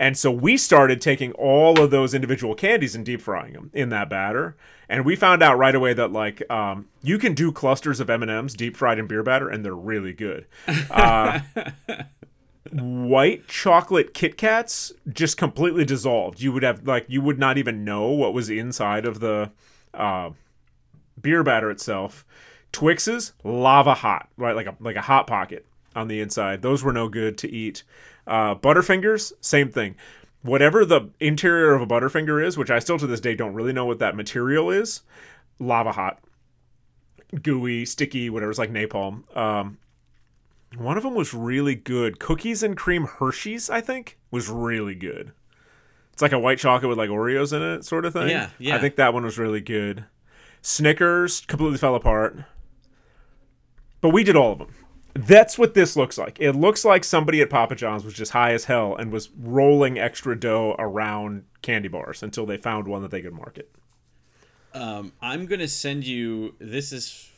And so we started taking all of those individual candies and deep frying them in that batter. And we found out right away that like um, you can do clusters of M and M's deep fried in beer batter, and they're really good. Uh, [laughs] white chocolate Kit Kats just completely dissolved. You would have like you would not even know what was inside of the uh, beer batter itself. Twixes, lava hot, right? Like a like a hot pocket on the inside. Those were no good to eat. Uh, Butterfingers, same thing. Whatever the interior of a Butterfinger is, which I still to this day don't really know what that material is, lava hot, gooey, sticky, whatever's like napalm. Um, one of them was really good. Cookies and cream Hershey's, I think, was really good. It's like a white chocolate with like Oreos in it, sort of thing. Yeah, yeah. I think that one was really good. Snickers completely fell apart. But we did all of them. That's what this looks like. It looks like somebody at Papa John's was just high as hell and was rolling extra dough around candy bars until they found one that they could market. Um, I'm gonna send you. This is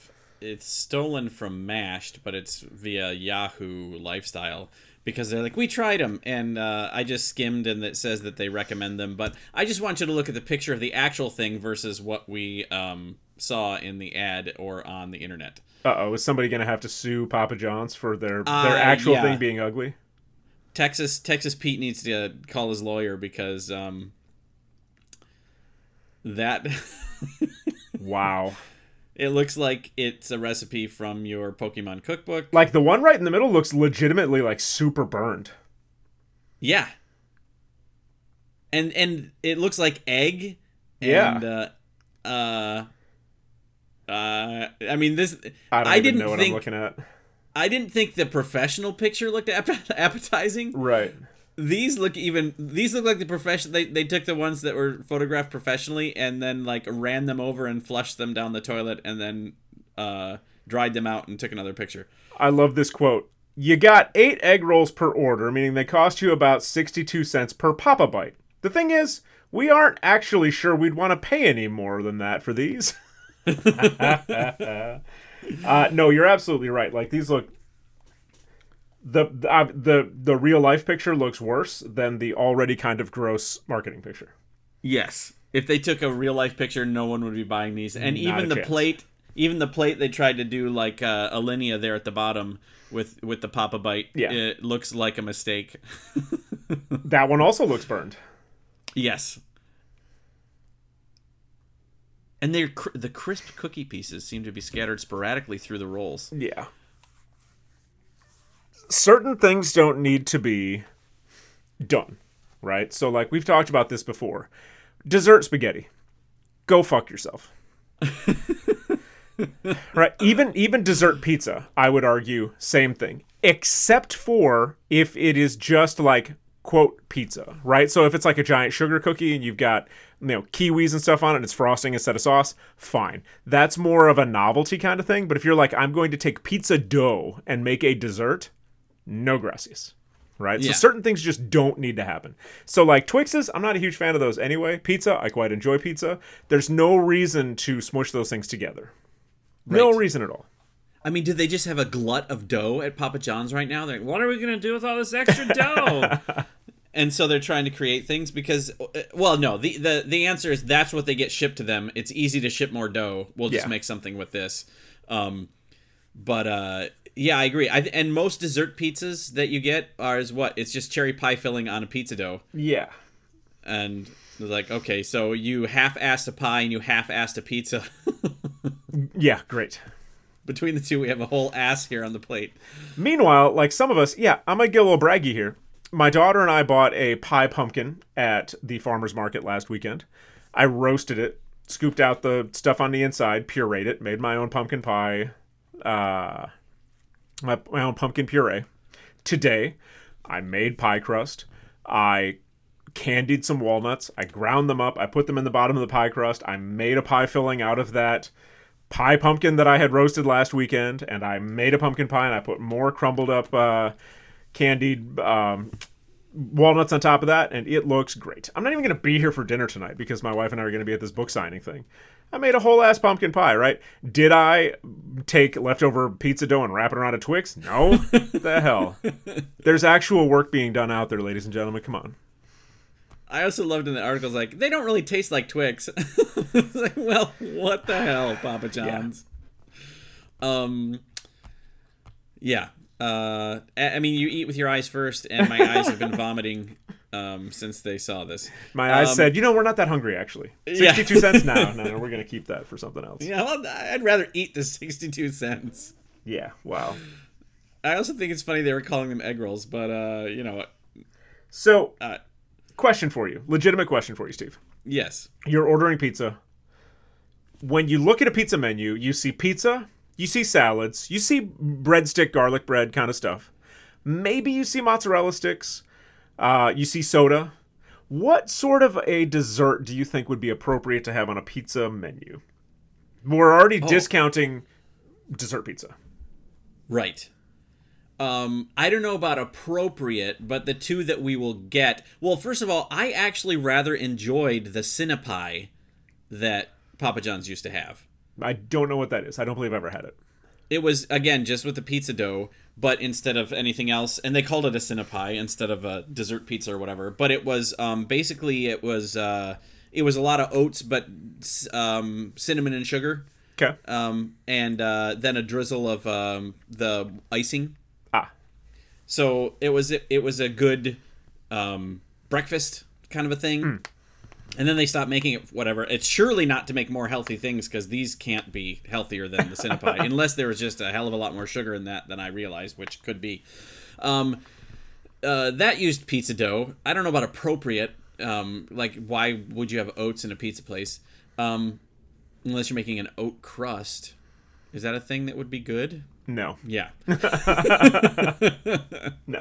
it's stolen from Mashed, but it's via Yahoo Lifestyle because they're like we tried them, and uh, I just skimmed and it says that they recommend them. But I just want you to look at the picture of the actual thing versus what we um, saw in the ad or on the internet. Uh oh, is somebody gonna have to sue Papa John's for their Uh, their actual yeah. thing being ugly? Texas Texas Pete needs to call his lawyer because um, that [laughs] Wow. it looks like it's a recipe from your Pokemon cookbook. Like the one right in the middle looks legitimately like super burned. Yeah. And and it looks like egg. Yeah. And uh uh uh I mean this I don't I didn't know what think I'm looking at. I didn't think the professional picture looked app- [laughs] appetizing. Right. These look even these look like the profession they they took the ones that were photographed professionally and then like ran them over and flushed them down the toilet and then uh dried them out and took another picture. I love this quote. You got eight egg rolls per order, meaning they cost you about 62 cents per Papa Bite. The thing is, we aren't actually sure we'd want to pay any more than that for these. [laughs] [laughs] uh, no, you're absolutely right. Like these look the the, uh, the the real life picture looks worse than the already kind of gross marketing picture. Yes. If they took a real life picture, no one would be buying these. And Not even the chance. plate, even the plate they tried to do like uh, a linea there at the bottom with with the Papa Bite, Yeah. it looks like a mistake. [laughs] That one also looks burned. yes. And they're cr- the crisp cookie pieces seem to be scattered sporadically through the rolls. Yeah. Certain things don't need to be done, right? So, like, we've talked about this before. Dessert spaghetti. Go fuck yourself. [laughs] right? Even even dessert pizza, I would argue, same thing. Except for if it is just like quote pizza, right? So if it's like a giant sugar cookie and you've got you know kiwis and stuff on it and it's frosting instead of sauce, fine. That's more of a novelty kind of thing. But if you're like, I'm going to take pizza dough and make a dessert, no gracias. Right? Yeah. So certain things just don't need to happen. So like Twixes, I'm not a huge fan of those anyway. Pizza, I quite enjoy pizza. There's no reason to smush those things together. No reason at all. I mean, do they just have a glut of dough at Papa John's right now? They're like, what are we gonna do with all this extra dough? [laughs] and so they're trying to create things because, well, no, the, the the answer is that's what they get shipped to them. It's easy to ship more dough. We'll just Yeah. make something with this. Um, but uh, yeah, I agree. I, and most dessert pizzas that you get are is what? It's just cherry pie filling on a pizza dough. Yeah. And they're like, okay, so you half-assed a pie and you half-assed a pizza. [laughs] Yeah, great. Between the two, we have a whole ass here on the plate. Meanwhile, like some of us, yeah, I might get a little braggy here. My daughter and I bought a pie pumpkin at the farmer's market last weekend. I roasted it, scooped out the stuff on the inside, pureed it, made my own pumpkin pie, uh, my, my own pumpkin puree. Today, I made pie crust. I candied some walnuts. I ground them up. I put them in the bottom of the pie crust. I made a pie filling out of that pie pumpkin that I had roasted last weekend, and I made a pumpkin pie and I put more crumbled up uh, candied um, walnuts on top of that, and it looks great. I'm not even going to be here for dinner tonight because my wife and I are going to be at this book signing thing. I made a whole ass pumpkin pie, right? Did I take leftover pizza dough and wrap it around a Twix? No. [laughs] the hell. There's actual work being done out there, ladies and gentlemen. Come on. I also loved in the articles like they don't really taste like Twix. [laughs] Like, well, what the hell, Papa [laughs] John's? Yeah. Um, yeah. Uh, I mean, you eat with your eyes first, and my eyes have been [laughs] vomiting um, since they saw this. My eyes Um, said, you know, we're not that hungry, actually. Yeah. 62 cents? No, no, no, we're going to keep that for something else. Yeah, well, I'd rather eat the sixty-two cents. Yeah, wow. I also think it's funny they were calling them egg rolls, but uh, you know, So, uh, question for you. Legitimate question for you, Steve. yes, You're ordering pizza. When you look at a pizza menu, you see pizza, you see salads, you see breadstick, garlic bread kind of stuff. Maybe you see mozzarella sticks, uh, you see soda. What sort of a dessert do you think would be appropriate to have on a pizza menu? We're already discounting dessert pizza. right. Um, I don't know about appropriate, but the two that we will get. Well, first of all, I actually rather enjoyed the Cinnapie that Papa John's used to have. I don't know what that is. I don't believe I've ever had it. It was again just with the pizza dough, but instead of anything else, and they called it a Cinnapie instead of a dessert pizza or whatever. But it was um, basically it was uh, it was a lot of oats, but um, cinnamon and sugar, Okay. um, and uh, then a drizzle of um, the icing. So it was it it was a good um, breakfast kind of a thing. And then they stopped making it whatever. It's surely not to make more healthy things because these can't be healthier than the Cinnapie [laughs] unless there was just a hell of a lot more sugar in that than I realized, which could be. Um, uh, that used pizza dough. I don't know about appropriate. Um, like, why would you have oats in a pizza place? Um, unless you're making an oat crust. Is that a thing that would be good? No. Yeah. [laughs] [laughs] No.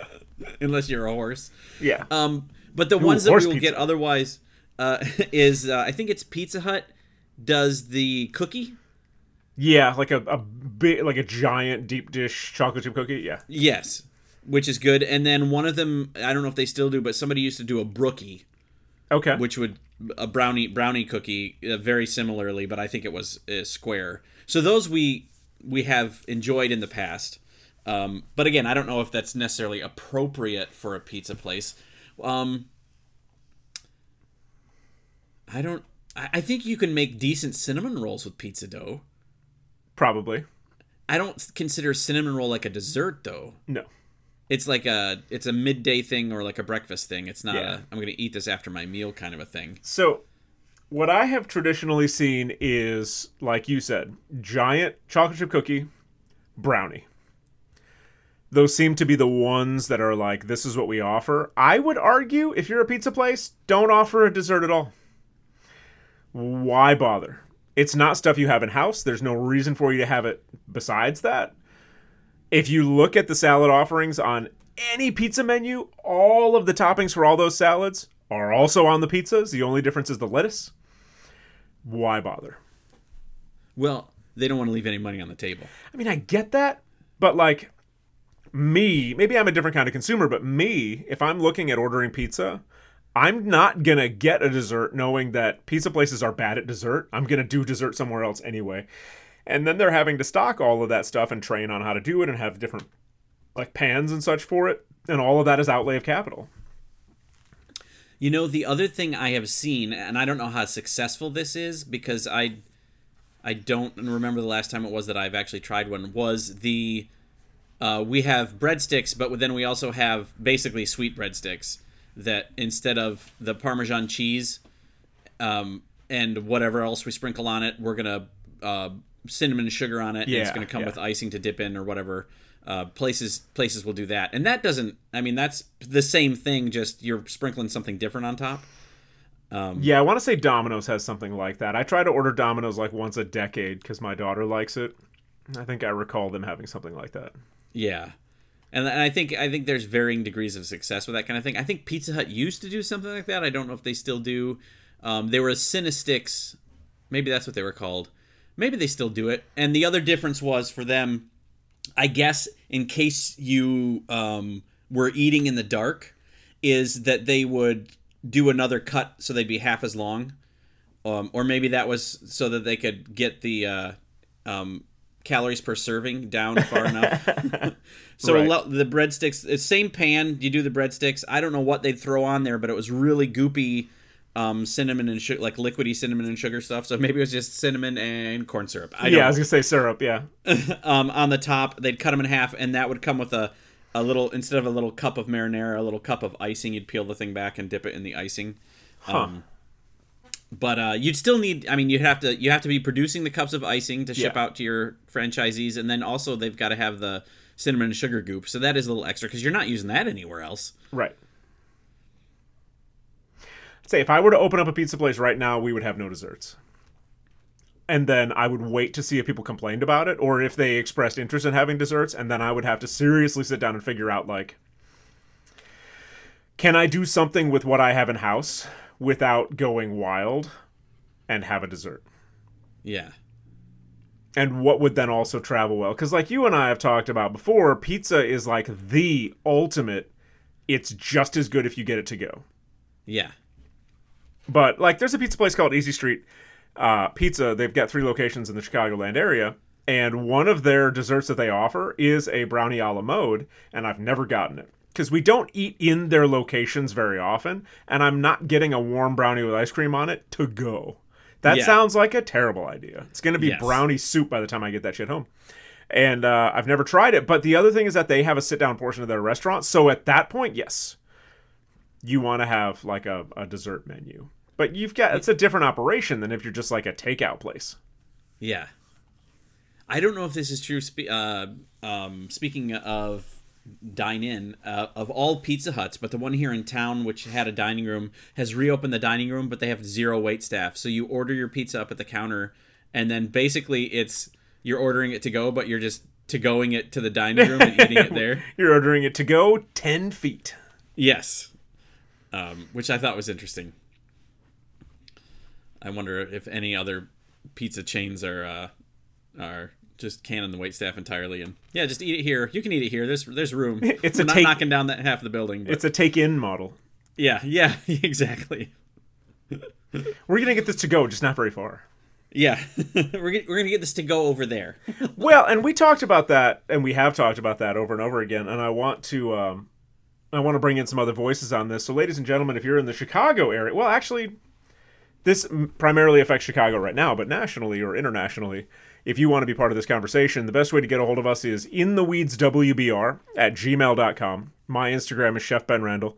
unless you're a horse. Yeah. Um, but the ones that we will pizza. get otherwise uh, [laughs] is uh, I think it's Pizza Hut does the cookie. yeah, like a, a big, like a giant deep dish chocolate chip cookie. Yeah. Yes, which is good. And then one of them, I don't know if they still do, but somebody used to do a brookie, Okay. which would a brownie brownie cookie uh, very similarly, but I think it was uh, square. So those we we have enjoyed in the past. Um, but again, I don't know if that's necessarily appropriate for a pizza place. Um, I don't. I I think you can make decent cinnamon rolls with pizza dough. Probably. I don't consider cinnamon roll like a dessert though. No. It's like a it's a midday thing or like a breakfast thing. It's not Yeah. a I'm gonna eat this after my meal kind of a thing. So, what I have traditionally seen is, like you said, giant chocolate chip cookie, brownie. Those seem to be the ones that are like, this is what we offer. I would argue, if you're a pizza place, don't offer a dessert at all. Why bother? It's not stuff you have in house. There's no reason for you to have it besides that. If you look at the salad offerings on any pizza menu, all of the toppings for all those salads are also on the pizzas. The only difference is the lettuce. Why bother? Well, they don't want to leave any money on the table. I mean, I get that, but like me, maybe I'm a different kind of consumer, but me, if I'm looking at ordering pizza, I'm not gonna get a dessert knowing that pizza places are bad at dessert. I'm gonna do dessert somewhere else anyway. And then they're having to stock all of that stuff and train on how to do it and have different like pans and such for it. And all of that is outlay of capital. You know, the other thing I have seen, and I don't know how successful this is because I I don't remember the last time it was that I've actually tried one, was the uh, we have breadsticks, but then we also have basically sweet breadsticks that instead of the Parmesan cheese um, and whatever else we sprinkle on it, we're gonna uh, cinnamon sugar on it. and it's gonna come yeah. with icing to dip in or whatever. Uh, places places will do that, and that doesn't. I mean, that's the same thing. Just you're sprinkling something different on top. Um, Yeah, I want to say Domino's has something like that. I try to order Domino's like once a decade because my daughter likes it. I think I recall them having something like that. Yeah, and, and I think I think there's varying degrees of success with that kind of thing. I think Pizza Hut used to do something like that. I don't know if they still do. Um, they were Cinesticks, maybe that's what they were called. Maybe they still do it. And the other difference was for them, I guess, in case you um, were eating in the dark is that they would do another cut so they'd be half as long, um, or maybe that was so that they could get the uh, um, calories per serving down far enough. [laughs] [laughs] so Right. lo- the breadsticks, same pan. You do the breadsticks. I don't know what they'd throw on there, but it was really goopy. Um, cinnamon and sugar, like liquidy cinnamon and sugar stuff. So maybe it was just cinnamon and corn syrup. I yeah, I was gonna say syrup. Yeah, [laughs] um, on the top. They'd cut them in half, and that would come with a, a little instead of a little cup of marinara, a little cup of icing. You'd peel the thing back and dip it in the icing. Um, but uh, you'd still need. I mean, you'd have to you have to be producing the cups of icing to ship Yeah. out to your franchisees, and then also they've got to have the cinnamon and sugar goop. So that is a little extra because you're not using that anywhere else. right. Say if I were to open up a pizza place right now, we would have no desserts. And then I would wait to see if people complained about it or if they expressed interest in having desserts, and then I would have to seriously sit down and figure out like can I do something with what I have in house without going wild and have a dessert? Yeah. and what would then also travel well because like you and i have talked about before pizza is like the ultimate it's just as good if you get it to go Yeah. But like there's a pizza place called easy street uh, pizza they've got three locations in the chicagoland area and one of their desserts that they offer is a brownie a la mode and i've never gotten it because we don't eat in their locations very often and i'm not getting a warm brownie with ice cream on it to go that Yeah. sounds like a terrible idea it's going to be Yes. brownie soup by the time i get that shit home and uh, I've never tried it. But the other thing is that they have a sit down portion of their restaurant. So at that point, yes, you want to have like a, a dessert menu. But you've got it's a different operation than if you're just like a takeout place. Yeah. I don't know if this is true. Spe- uh, um, speaking of dine in, uh, of all Pizza Huts, but the one here in town, which had a dining room, has reopened the dining room, but they have zero wait staff. So you order your pizza up at the counter, and then basically it's you're ordering it to go, but you're just to going it to the dining room and eating it [laughs] there. You're ordering it to go ten feet. Yes. Um, which I thought was interesting. I wonder if any other pizza chains are uh, are just canning the wait staff entirely and yeah, just eat it here. You can eat it here. There's there's room. [laughs] It's We're a not take- knocking down that half of the building. But It's a take in model. yeah, yeah, [laughs] exactly. We're gonna get this to go, just not very far. Yeah, [laughs] we're gonna, we're gonna get this to go over there. well, and we talked about that, and we have talked about that over and over again. And I want to, um, I want to bring in some other voices on this. So, ladies and gentlemen, if you're in the Chicago area, well, actually, this primarily affects Chicago right now, but nationally or internationally, if you want to be part of this conversation, the best way to get a hold of us is in the weeds WBR at gmail.com. My Instagram is Chef Ben Randall.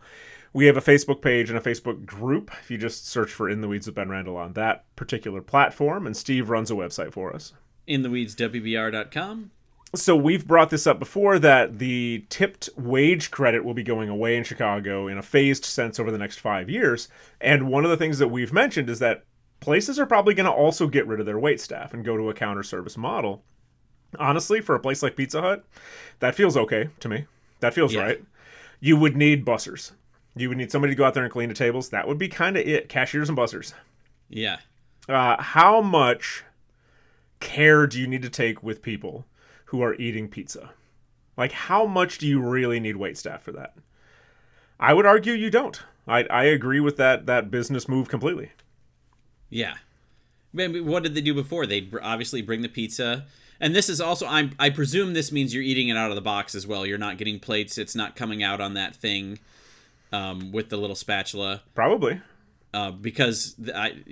We have a Facebook page and a Facebook group. If you just search for In the Weeds with Ben Randall on that particular platform, and Steve runs a website for us. In the weeds, WBR.com. So we've brought this up before that the tipped wage credit will be going away in Chicago in a phased sense over the next five years. And one of the things that we've mentioned is that places are probably going to also get rid of their wait staff and go to a counter service model. Honestly, for a place like Pizza Hut, that feels okay to me. That feels Yeah. right. You would need bussers. You would need somebody to go out there and clean the tables. That would be kind of it. Cashiers and bussers. Yeah, Uh, how much care do you need to take with people who are eating pizza? Like, how much do you really need wait staff for that? I would argue you don't. I, I agree with that that business move completely. Yeah. I what did they do before? They obviously bring the pizza, and this is also I'm I presume this means you're eating it out of the box as well. You're not getting plates. It's not coming out on that thing um, with the little spatula Probably. uh, because I,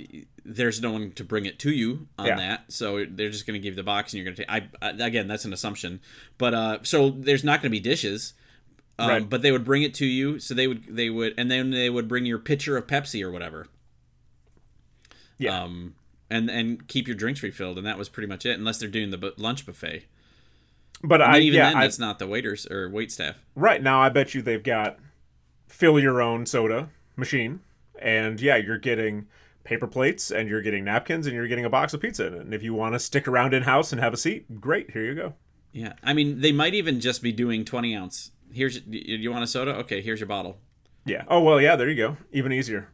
there's no one to bring it to you on Yeah. that. So they're just going to give you the box, and you're going to take. I, again, that's an assumption, but uh, so there's not going to be dishes. Um, Right. But they would bring it to you, so they would they would, and then they would bring your pitcher of Pepsi or whatever Yeah. um, and and keep your drinks refilled, and that was pretty much it, unless they're doing the bu- lunch buffet. but And I even yeah, then, I, that's not the waiters or wait staff. right now I bet you they've got fill your own soda machine, and yeah, you're getting paper plates and you're getting napkins and you're getting a box of pizza. And if you want to stick around in house and have a seat, great, here you go. Yeah, I mean, they might even just be doing twenty ounce. Here's you want a soda? Okay, here's your bottle. Yeah. Oh well, yeah. There you go. Even easier.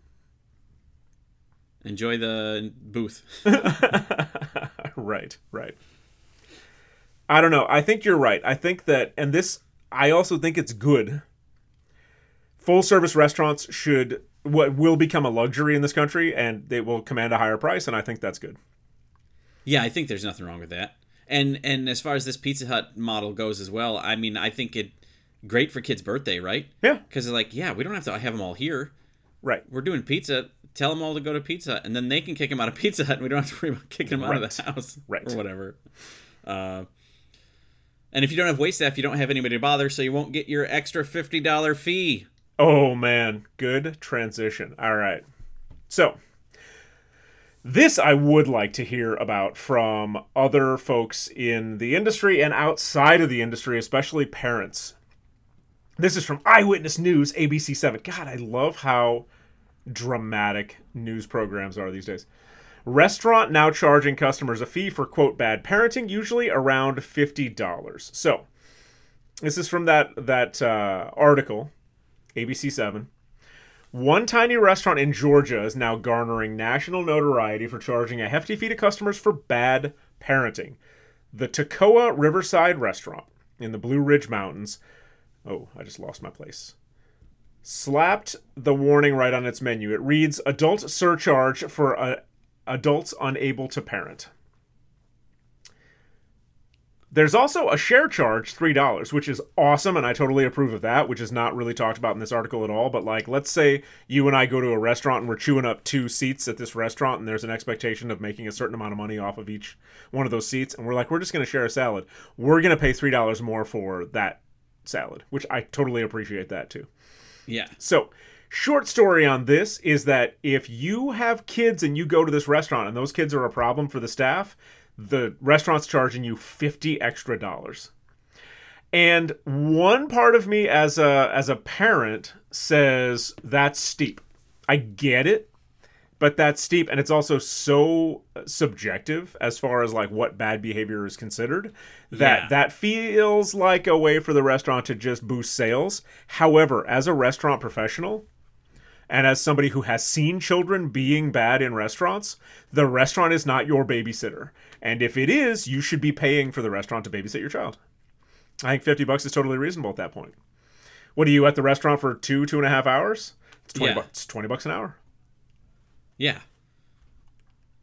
Enjoy the booth. [laughs] [laughs] right, right. I don't know. I think you're right. I think that, and this, I also think it's good full service restaurants should what will become a luxury in this country and they will command a higher price and I think that's good. Yeah, I think there's nothing wrong with that. And and as far as this Pizza Hut model goes as well, I mean, I think it great for kids' birthday, right? Yeah. Because like, yeah, we don't have to have them all here. Right. We're doing pizza. Tell them all to go to Pizza Hut, and then they can kick them out of Pizza Hut, and we don't have to worry about kicking them out of the house Right. or whatever. Uh, and if you don't have wait staff, you don't have anybody to bother, so you won't get your extra fifty dollar fee. Oh man, good transition. All right. So, this I would like to hear about from other folks in the industry and outside of the industry, especially parents. This is from Eyewitness News, ABC7. God, I love how dramatic news programs are these days. Restaurant now charging customers a fee for quote bad parenting, usually around $50. So, this is from that that uh, article ABC7. One tiny restaurant in Georgia is now garnering national notoriety for charging a hefty fee to customers for bad parenting. The Toccoa Riverside Restaurant in the Blue Ridge Mountains. Oh, I just lost my place. Slapped the warning right on its menu. It reads adult surcharge for uh, adults unable to parent. There's also a share charge, $3, which is awesome, and I totally approve of that, which is not really talked about in this article at all. But, like, let's say you and I go to a restaurant and we're chewing up two seats at this restaurant, and there's an expectation of making a certain amount of money off of each one of those seats, and we're like, we're just going to share a salad. We're going to pay $3 more for that salad, which I totally appreciate that too. Yeah. So, short story on this is that if you have kids and you go to this restaurant and those kids are a problem for the staff, the restaurant's charging you 50 extra dollars. And one part of me as a as a parent says that's steep. I get it, but that's steep and it's also so subjective as far as like what bad behavior is considered that Yeah. that feels like a way for the restaurant to just boost sales. However, as a restaurant professional, and as somebody who has seen children being bad in restaurants, the restaurant is not your babysitter. And if it is, you should be paying for the restaurant to babysit your child. I think 50 bucks is totally reasonable at that point. What are you at the restaurant for two, two and a half hours? It's 20 Yeah. bucks. 20 bucks an hour. Yeah.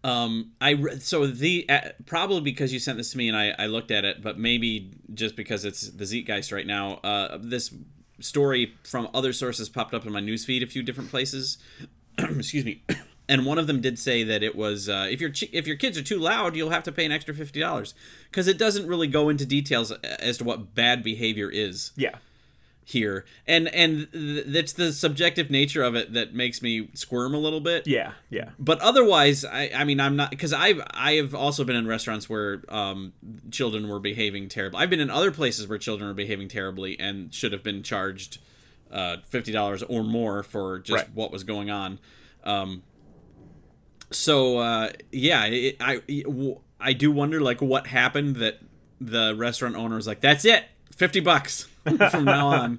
Um, I re- so the uh, probably because you sent this to me and I, I looked at it, but maybe just because it's the Zeitgeist right now. Uh, this story from other sources popped up in my newsfeed a few different places. [clears throat] Excuse me. And one of them did say that it was uh, if your if your kids are too loud, you'll have to pay an extra fifty dollars because it doesn't really go into details as to what bad behavior is Yeah. here, and and th- that's the subjective nature of it that makes me squirm a little bit Yeah. Yeah. but otherwise i i mean i'm not because i've i have also been in restaurants where um children were behaving terribly i've been in other places where children were behaving terribly and should have been charged uh $50 or more for just Right. what was going on um so uh yeah it, i it- i do wonder like what happened that the restaurant owner was like that's it 50 bucks [laughs] from now on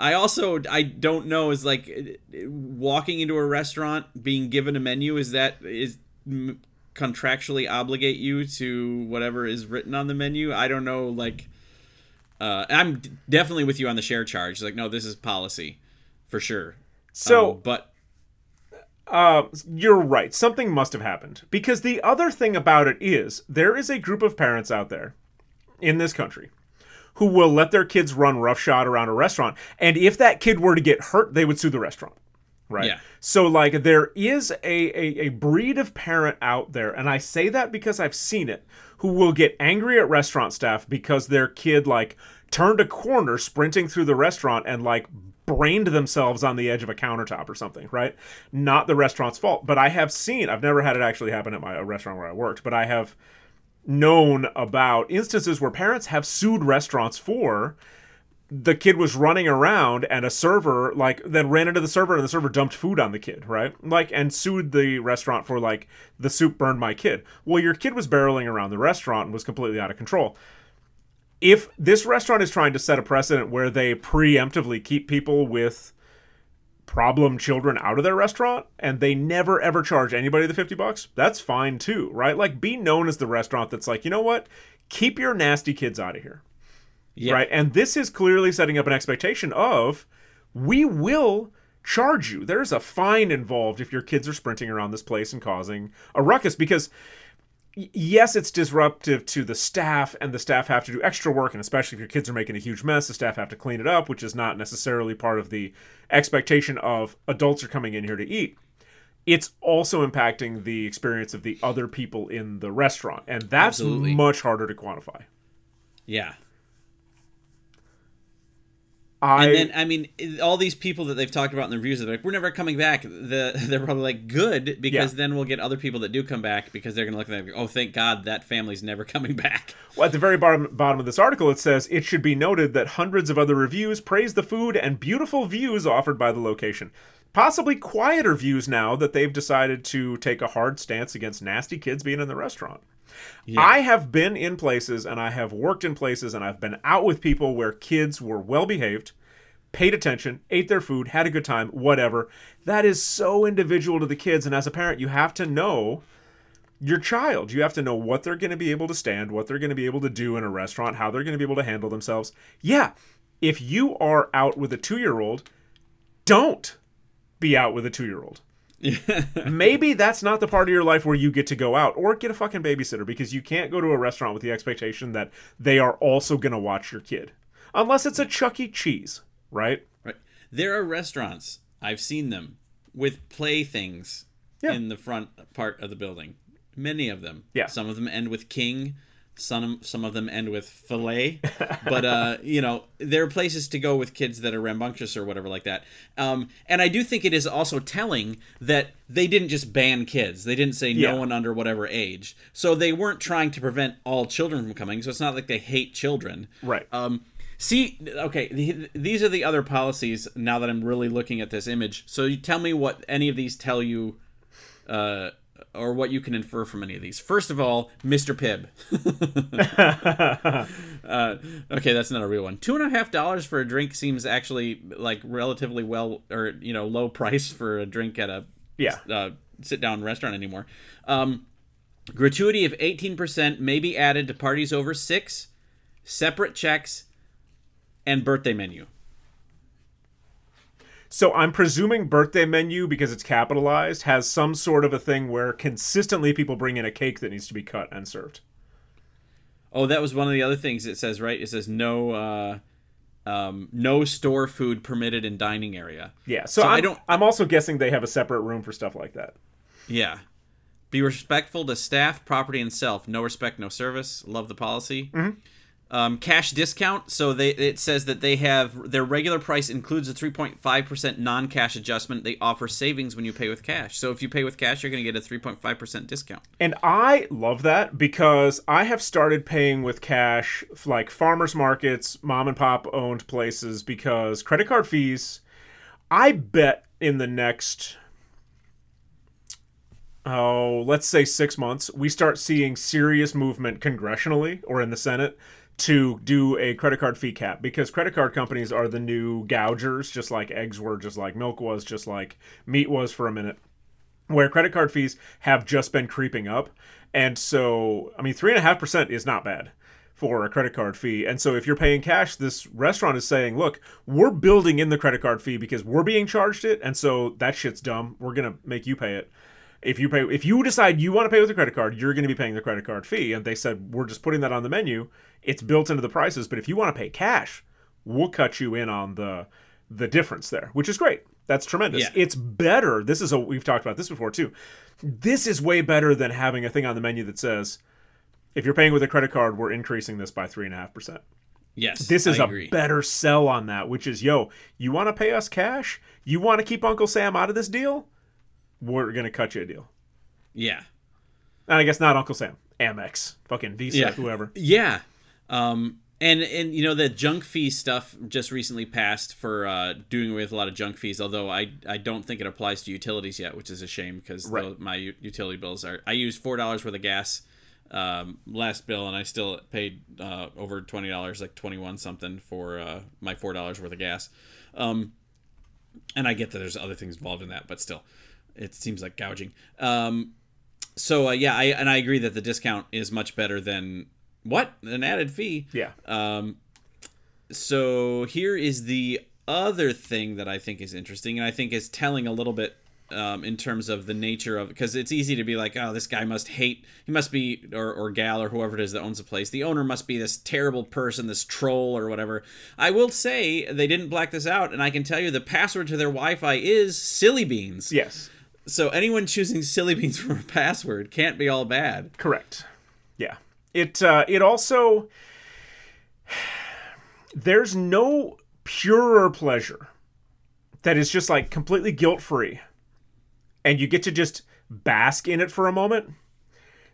I also I don't know is like walking into a restaurant being given a menu is that is m- contractually obligate you to whatever is written on the menu. I don't know like uh I'm d- definitely with you on the share charge. Like no, this is policy for sure. So Um, but Uh, you're right. Something must have happened. Because the other thing about it is, there is a group of parents out there in this country who will let their kids run roughshod around a restaurant. And if that kid were to get hurt, they would sue the restaurant. Right. Yeah. So, like, there is a, a, a breed of parent out there, and I say that because I've seen it, who will get angry at restaurant staff because their kid, like, turned a corner sprinting through the restaurant and, like, brained themselves on the edge of a countertop or something, right? Not the restaurant's fault. But I have seen, I've never had it actually happen at my a restaurant where I worked, but I have known about instances where parents have sued restaurants for the kid was running around and a server like then ran into the server and the server dumped food on the kid right like and sued the restaurant for like the soup burned my kid well your kid was barreling around the restaurant and was completely out of control if this restaurant is trying to set a precedent where they preemptively keep people with problem children out of their restaurant and they never ever charge anybody the 50 bucks that's fine too right like be known as the restaurant that's like you know what keep your nasty kids out of here yeah. right? And this is clearly setting up an expectation of we will charge you. There's a fine involved if your kids are sprinting around this place and causing a ruckus because yes, it's disruptive to the staff and the staff have to do extra work and especially if your kids are making a huge mess, the staff have to clean it up, which is not necessarily part of the expectation of adults are coming in here to eat. It's also impacting the experience of the other people in the restaurant and that's Absolutely. much harder to quantify. Yeah. I And then I mean, all these people that they've talked about in the reviews, they're like, "We're never coming back." The [laughs] they're probably like, "Good," because Yeah. then we'll get other people that do come back because they're gonna look at like, "Oh, thank God that family's never [laughs] coming back." Well, at the very bottom, bottom of this article, it says it should be noted that hundreds of other reviews praise the food and beautiful views offered by the location. Possibly quieter views now that they've decided to take a hard stance against nasty kids being in the restaurant. I have been in places and I have worked in places and I've been out with people where kids were well behaved, paid attention, ate their food, had a good time, whatever. That is so individual to the kids. And as a parent, you have to know your child. You have to know what they're going to be able to stand, what they're going to be able to do in a restaurant, how they're going to be able to handle themselves. Yeah, if you are out with a two year old, don't be out with a two year old. [laughs] Maybe that's not the part of your life where you get to go out or get a fucking babysitter because you can't go to a restaurant with the expectation that they are also going to watch your kid. Unless it's a Chuck E. Cheese, right? Right. There are restaurants I've seen them with playthings Yeah. in the front part of the building. Many of them. Yeah. Some of them end with king. Some some of them end with fillet. but uh, [laughs] you know, there are places to go with kids that are rambunctious or whatever like that. Um, and I do think it is also telling that they didn't just ban kids. They didn't say Yeah. no one under whatever age. So they weren't trying to prevent all children from coming. So it's not like they hate children. Right. Um, see, okay, th- these are the other policies. Now that I'm really looking at this image, so you tell me what any of these tell you, uh, or what you can infer from any of these. First of all, Mr. Pibb. [laughs] [laughs] uh, okay, that's not a real one. Two and a half dollars for a drink seems actually like relatively well, or you know, low price for a drink at a Yeah. uh, sit down restaurant anymore. Um, gratuity of 18% may be added to parties over six, separate checks, and birthday menu. So I'm presuming birthday menu because it's capitalized has some sort of a thing where consistently people bring in a cake that needs to be cut and served. Oh, that was one of the other things it says, right? It says no, uh, um, no store food permitted in dining area. Yeah. So, So I I'm, don't- I'm also guessing they have a separate room for stuff like that. Yeah. Be respectful to staff, property, and self. No respect, no service. Love the policy. Um, cash discount. So they it says that they have their regular price includes a 3.5% non-cash adjustment. They offer savings when you pay with cash. So if you pay with cash, you're going to get a 3.5% discount. And I love that because I have started paying with cash like farmers markets, mom and pop owned places because credit card fees I bet in the next oh, let's say 6 months, we start seeing serious movement congressionally or in the Senate to do a credit card fee cap because credit card companies are the new gougers just like eggs were just like milk was just like meat was for a minute where credit card fees have just been creeping up. And so, I mean, 3.5% is not bad for a credit card fee. And so, if you're paying cash, this restaurant is saying, look, we're building in the credit card fee because we're being charged it. And so, that shit's dumb. We're going to make you pay it. If you pay, if you decide you want to pay with a credit card, you're going to be paying the credit card fee. And they said, we're just putting that on the menu. It's built into the prices. But if you want to pay cash, we'll cut you in on the the difference there, which is great. That's tremendous. Yeah. It's better. This is a we've talked about this before too. This is way better than having a thing on the menu that says, if you're paying with a credit card, we're increasing this by three and a half percent. Yes. This is a better sell on that, which is, yo, you want to pay us cash? You want to keep Uncle Sam out of this deal? We're gonna cut you a deal. Yeah. And I guess not Uncle Sam, Amex, fucking Visa, Yeah. whoever. Yeah. Um, and and you know the junk fee stuff just recently passed for uh, doing away with a lot of junk fees. Although I I don't think it applies to utilities yet, which is a shame because Right. my u- utility bills are. I used four dollars worth of gas um, last bill, and I still paid uh, over twenty dollars, like twenty one something for uh, my four dollars worth of gas. Um, and I get that there's other things involved in that, but still, it seems like gouging. Um, so uh, yeah, I and I agree that the discount is much better than what an added fee. Yeah. Um, so here is the other thing that I think is interesting, and I think is telling a little bit um, in terms of the nature of because it's easy to be like, oh, this guy must hate, he must be, or, or gal or whoever it is that owns the place. The owner must be this terrible person, this troll or whatever. I will say they didn't black this out, and I can tell you the password to their Wi-Fi is silly beans. Yes. So anyone choosing silly beans for a password can't be all bad. Correct. Yeah. It uh, it also [sighs] there's no purer pleasure that is just like completely guilt free and you get to just bask in it for a moment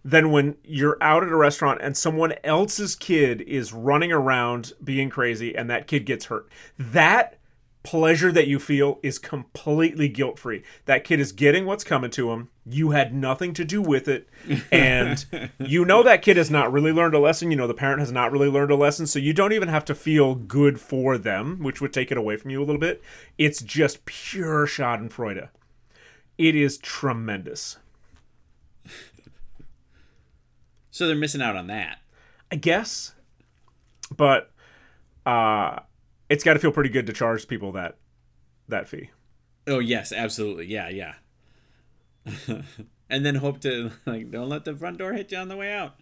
than when you're out at a restaurant and someone else's kid is running around being crazy and that kid gets hurt. That pleasure that you feel is completely guilt free. That kid is getting what's coming to him. You had nothing to do with it. [laughs] And you know that kid has not really learned a lesson. You know the parent has not really learned a lesson. So you don't even have to feel good for them, which would take it away from you a little bit. It's just pure Schadenfreude. It is tremendous. So they're missing out on that. I guess. But uh it's got to feel pretty good to charge people that that fee. Oh yes, absolutely. Yeah, yeah. [laughs] and then hope to [laughs] like don't let the front door hit you on the way out.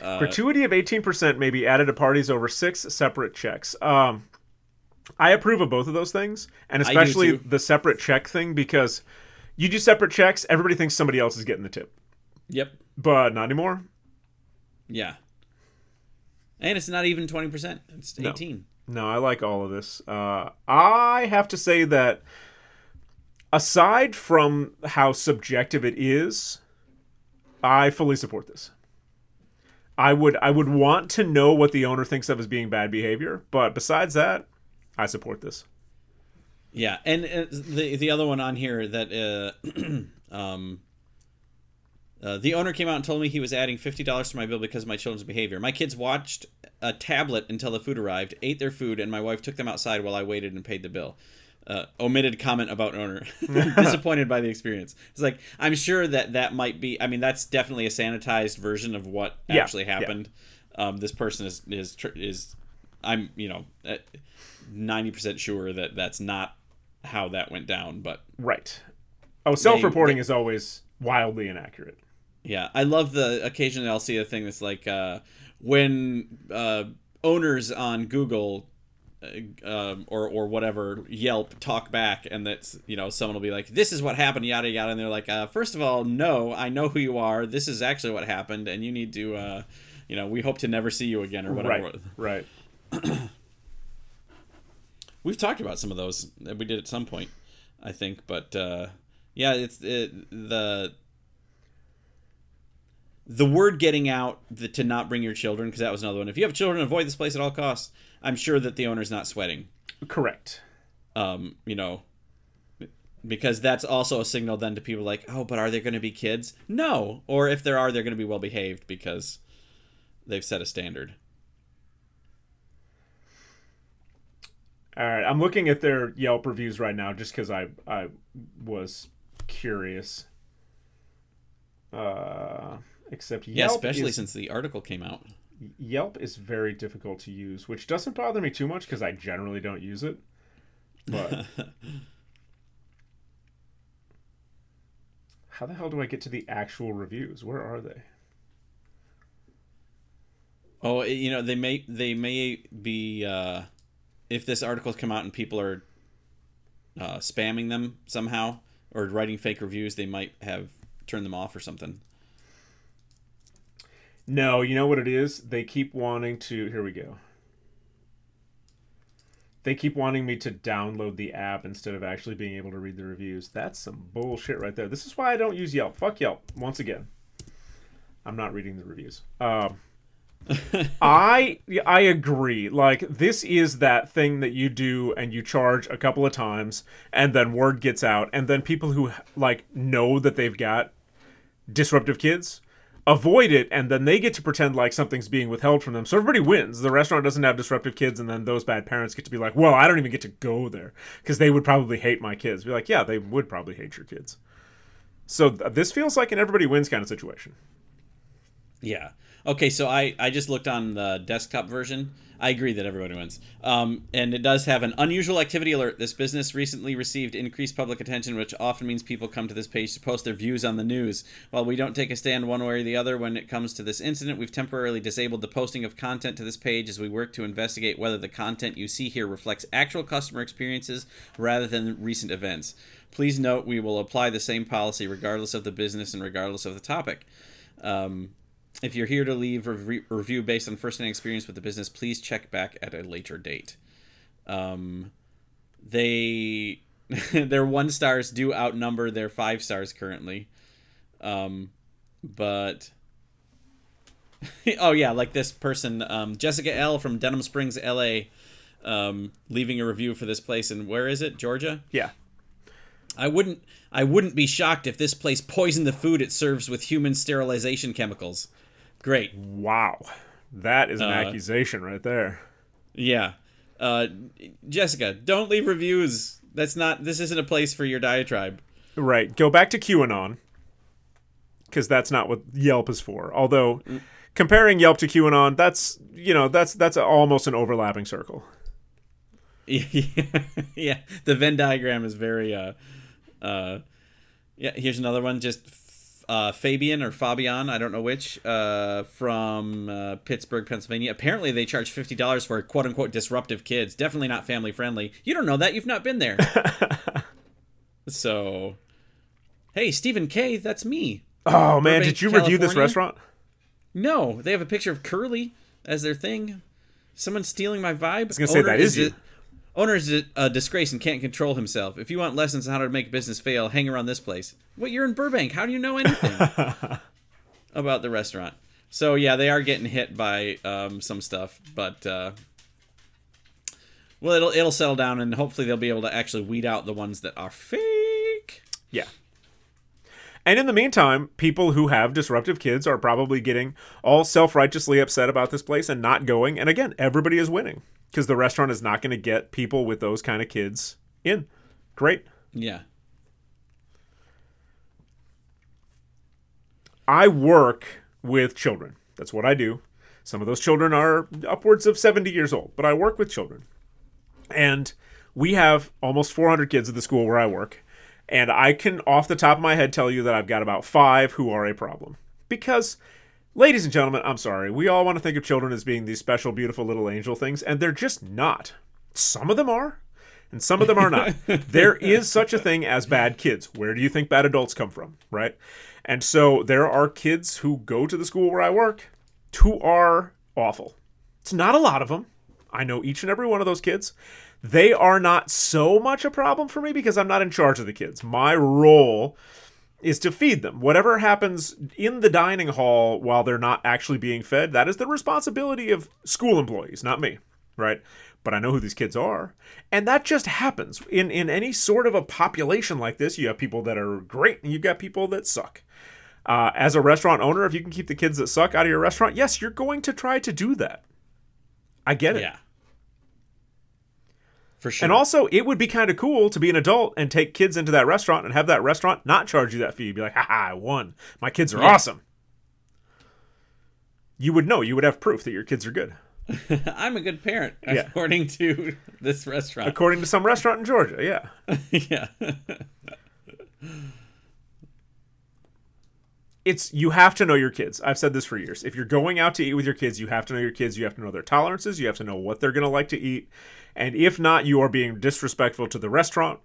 Uh, Gratuity of 18% may be added to parties over six separate checks. Um, I approve of both of those things, and especially the separate check thing because you do separate checks, everybody thinks somebody else is getting the tip, Yep. but not anymore. Yeah. And it's not even twenty percent. It's eighteen. No, I like all of this. Uh, I have to say that aside from how subjective it is, I fully support this. I would I would want to know what the owner thinks of as being bad behavior, but besides that, I support this. Yeah, and uh, the the other one on here that uh, [clears throat] um, uh, the owner came out and told me he was adding fifty dollars to my bill because of my children's behavior. My kids watched a tablet until the food arrived, ate their food, and my wife took them outside while I waited and paid the bill. Uh, omitted comment about owner. [laughs] [laughs] Disappointed by the experience. It's like I'm sure that that might be. I mean, that's definitely a sanitized version of what Yeah, actually yeah. happened. Um, this person is is is. I'm you know ninety percent sure that that's not how that went down, but Right. Oh, self-reporting is always wildly inaccurate. Yeah, I love the occasionally I'll see a thing that's like uh, when uh, owners on Google uh, um, or or whatever Yelp talk back, and that's you know someone will be like, "This is what happened," yada yada, and they're like, uh, first of all, no, I know who you are. This is actually what happened, and you need to, uh, you know, we hope to never see you again or whatever." Right. Right. [clears throat] We've talked about some of those that we did at some point, I think, but uh, yeah, it's it, the the word getting out the, to not bring your children because that was another one. If you have children, avoid this place at all costs. I'm sure that the owner's not sweating. Correct. Um, you know, because that's also a signal then to people like, oh, but are there going to be kids? No, or if there are, they're going to be well behaved because they've set a standard. All right, I'm looking at their Yelp reviews right now just because I I was curious. Uh, except Yelp Yeah, especially is, since the article came out. Yelp is very difficult to use, which doesn't bother me too much because I generally don't use it. But [laughs] how the hell do I get to the actual reviews? Where are they? Oh, you know, they may they may be uh, if this article's come out and people are uh, spamming them somehow or writing fake reviews, they might have turned them off or something. No, you know what it is? They keep wanting to. Here we go. They keep wanting me to download the app instead of actually being able to read the reviews. That's some bullshit right there. This is why I don't use Yelp. Fuck Yelp. Once again, I'm not reading the reviews. Um, [laughs] I I agree. Like this is that thing that you do and you charge a couple of times, and then word gets out, and then people who like know that they've got disruptive kids avoid it and then they get to pretend like something's being withheld from them. So everybody wins. The restaurant doesn't have disruptive kids and then those bad parents get to be like well i don't even get to go there because they would probably hate my kids. Be like yeah they would probably hate your kids. So th- this feels like an everybody wins kind of situation. Yeah. Okay, so I I just looked on the desktop version. I agree that everybody wins. Um, and it does have an unusual activity alert. This business recently received increased public attention, which often means people come to this page to post their views on the news. While we don't take a stand one way or the other when it comes to this incident, we've temporarily disabled the posting of content to this page as we work to investigate whether the content you see here reflects actual customer experiences rather than recent events. Please note we will apply the same policy regardless of the business and regardless of the topic. Um, if you're here to leave a re- review based on first-hand experience with the business, please check back at a later date. Um, they [laughs] their one stars do outnumber their five stars currently, um, but [laughs] oh yeah, like this person, um, Jessica L from Denham Springs, L.A., um, leaving a review for this place. And where is it? Georgia. Yeah. I wouldn't I wouldn't be shocked if this place poisoned the food it serves with human sterilization chemicals. Great. Wow. That is an Uh, accusation right there. Yeah. Uh, Jessica, don't leave reviews. That's not this isn't a place for your diatribe. Right. Go back to QAnon. Because that's not what Yelp is for. Although comparing Yelp to QAnon, that's you know, that's that's almost an overlapping circle. yeah, [laughs] yeah. The Venn diagram is very uh uh yeah, here's another one just uh, Fabian or Fabian, I don't know which, uh, from uh, Pittsburgh, Pennsylvania. Apparently, they charge fifty dollars for quote unquote disruptive kids. Definitely not family friendly. You don't know that. You've not been there. [laughs] so, hey, Stephen K, that's me. Oh man, Burbank, did you review this restaurant? No, they have a picture of Curly as their thing. Someone's stealing my vibe. I was gonna say, that is you. Owner is a, disgrace and can't control himself. If you want lessons on how to make business fail, hang around this place. Well, you're in Burbank. How do you know anything [laughs] about the restaurant? So yeah, they are getting hit by um, some stuff, but uh, well, it'll it'll settle down, and hopefully they'll be able to actually weed out the ones that are fake. Yeah. And in the meantime, people who have disruptive kids are probably getting all self righteously upset about this place and not going. And again, everybody is winning because the restaurant is not going to get people with those kind of kids in. Great. Yeah. I work with children. That's what I do. Some of those children are upwards of 70 years old, but I work with children. And we have almost 400 kids at the school where I work. And I can, off the top of my head, tell you that I've got about five who are a problem. Because, ladies and gentlemen, I'm sorry, we all want to think of children as being these special, beautiful little angel things, and they're just not. Some of them are, and some of them are not. [laughs] there is such a thing as bad kids. Where do you think bad adults come from, right? And so there are kids who go to the school where I work who are awful. It's not a lot of them. I know each and every one of those kids. They are not so much a problem for me because I'm not in charge of the kids. My role is to feed them. Whatever happens in the dining hall while they're not actually being fed, that is the responsibility of school employees, not me, right? But I know who these kids are. And that just happens. In in any sort of a population like this, you have people that are great and you've got people that suck. Uh, as a restaurant owner, if you can keep the kids that suck out of your restaurant, yes, you're going to try to do that. I get it. Yeah. For sure. And also, it would be kind of cool to be an adult and take kids into that restaurant and have that restaurant not charge you that fee. Be like, haha, I won. My kids are Yeah. awesome. You would know. You would have proof that your kids are good. [laughs] I'm a good parent, Yeah. according to [laughs] this restaurant. According to some restaurant in Georgia, yeah. [laughs] yeah. It's you have to know your kids. I've said this for years. If you're going out to eat with your kids, you have to know your kids. You have to know their tolerances. You have to know what they're going to like to eat. And if not, you are being disrespectful to the restaurant,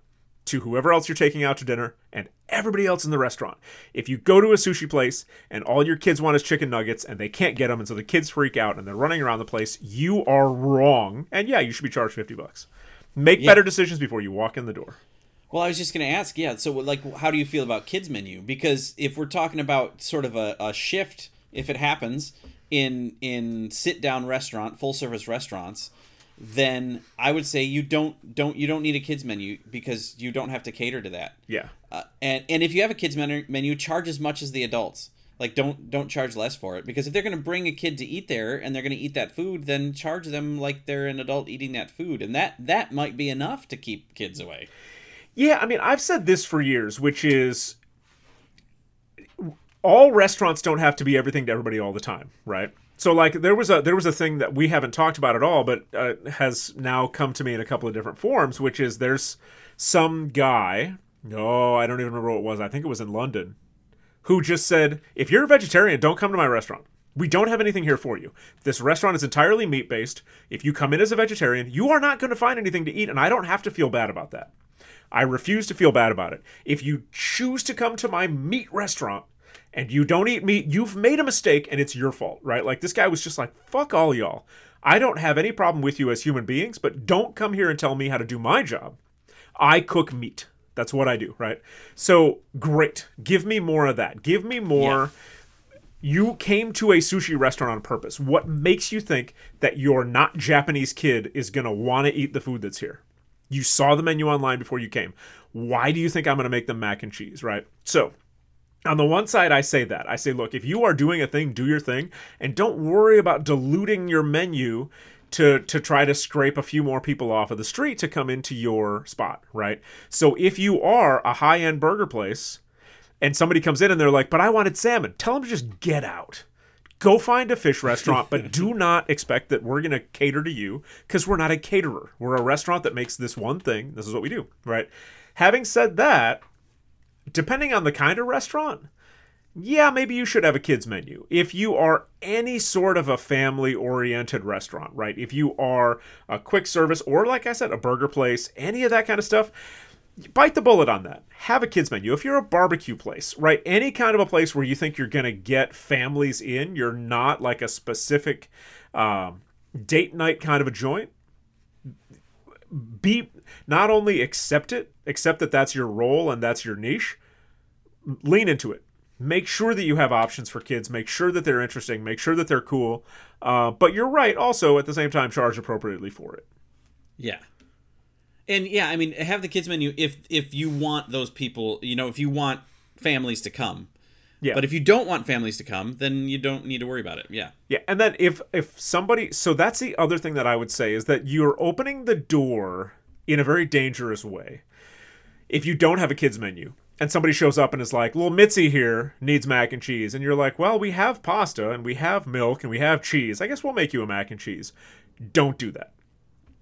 to whoever else you're taking out to dinner, and everybody else in the restaurant. If you go to a sushi place and all your kids want is chicken nuggets and they can't get them, and so the kids freak out and they're running around the place, you are wrong. And yeah, you should be charged 50 bucks. Make Yeah. better decisions before you walk in the door. Well, I was just going to ask, yeah. So, like, how do you feel about kids menu? Because if we're talking about sort of a, a shift, if it happens in in sit down restaurant, full service restaurants, then I would say you don't don't you don't need a kids menu because you don't have to cater to that. Yeah. Uh, and and if you have a kids menu, menu, charge as much as the adults. Like don't don't charge less for it because if they're going to bring a kid to eat there and they're going to eat that food, then charge them like they're an adult eating that food, and that that might be enough to keep kids away. Yeah, I mean, I've said this for years, which is all restaurants don't have to be everything to everybody all the time, right? So like there was a there was a thing that we haven't talked about at all, but uh, has now come to me in a couple of different forms, which is there's some guy. Oh, I don't even remember what it was. I think it was in London, who just said, "If you're a vegetarian, don't come to my restaurant. We don't have anything here for you. This restaurant is entirely meat based. If you come in as a vegetarian, you are not going to find anything to eat, and I don't have to feel bad about that. I refuse to feel bad about it. If you choose to come to my meat restaurant." And you don't eat meat, you've made a mistake and it's your fault, right? Like this guy was just like, fuck all y'all. I don't have any problem with you as human beings, but don't come here and tell me how to do my job. I cook meat. That's what I do, right? So great. Give me more of that. Give me more. You came to a sushi restaurant on purpose. What makes you think that your not Japanese kid is going to want to eat the food that's here? You saw the menu online before you came. Why do you think I'm going to make them mac and cheese, right? So, on the one side, I say that. I say, look, if you are doing a thing, do your thing, and don't worry about diluting your menu to to try to scrape a few more people off of the street to come into your spot, right? So if you are a high-end burger place and somebody comes in and they're like, "But I wanted salmon." Tell them to just get out. Go find a fish restaurant, but do [laughs] not expect that we're going to cater to you because we're not a caterer. We're a restaurant that makes this one thing. This is what we do, right? Having said that, depending on the kind of restaurant, yeah, maybe you should have a kids menu. If you are any sort of a family oriented restaurant, right? If you are a quick service or like I said, a burger place, any of that kind of stuff, bite the bullet on that. Have a kids menu. If you're a barbecue place, right? Any kind of a place where you think you're going to get families in, you're not like a specific um, date night kind of a joint. Be not only accept it, accept that that's your role and that's your niche, lean into it. Make sure that you have options for kids. Make sure that they're interesting. Make sure that they're cool. Uh, but you're right also at the same time charge appropriately for it. Yeah. And yeah, I mean, have the kids menu if if you want those people, you know, if you want families to come. Yeah. But if you don't want families to come, then you don't need to worry about it. Yeah. yeah and then if if somebody so that's the other thing that i would say is that you're opening the door in a very dangerous way if you don't have a kids menu and somebody shows up and is like little mitzi here needs mac and cheese and you're like well we have pasta and we have milk and we have cheese i guess we'll make you a mac and cheese don't do that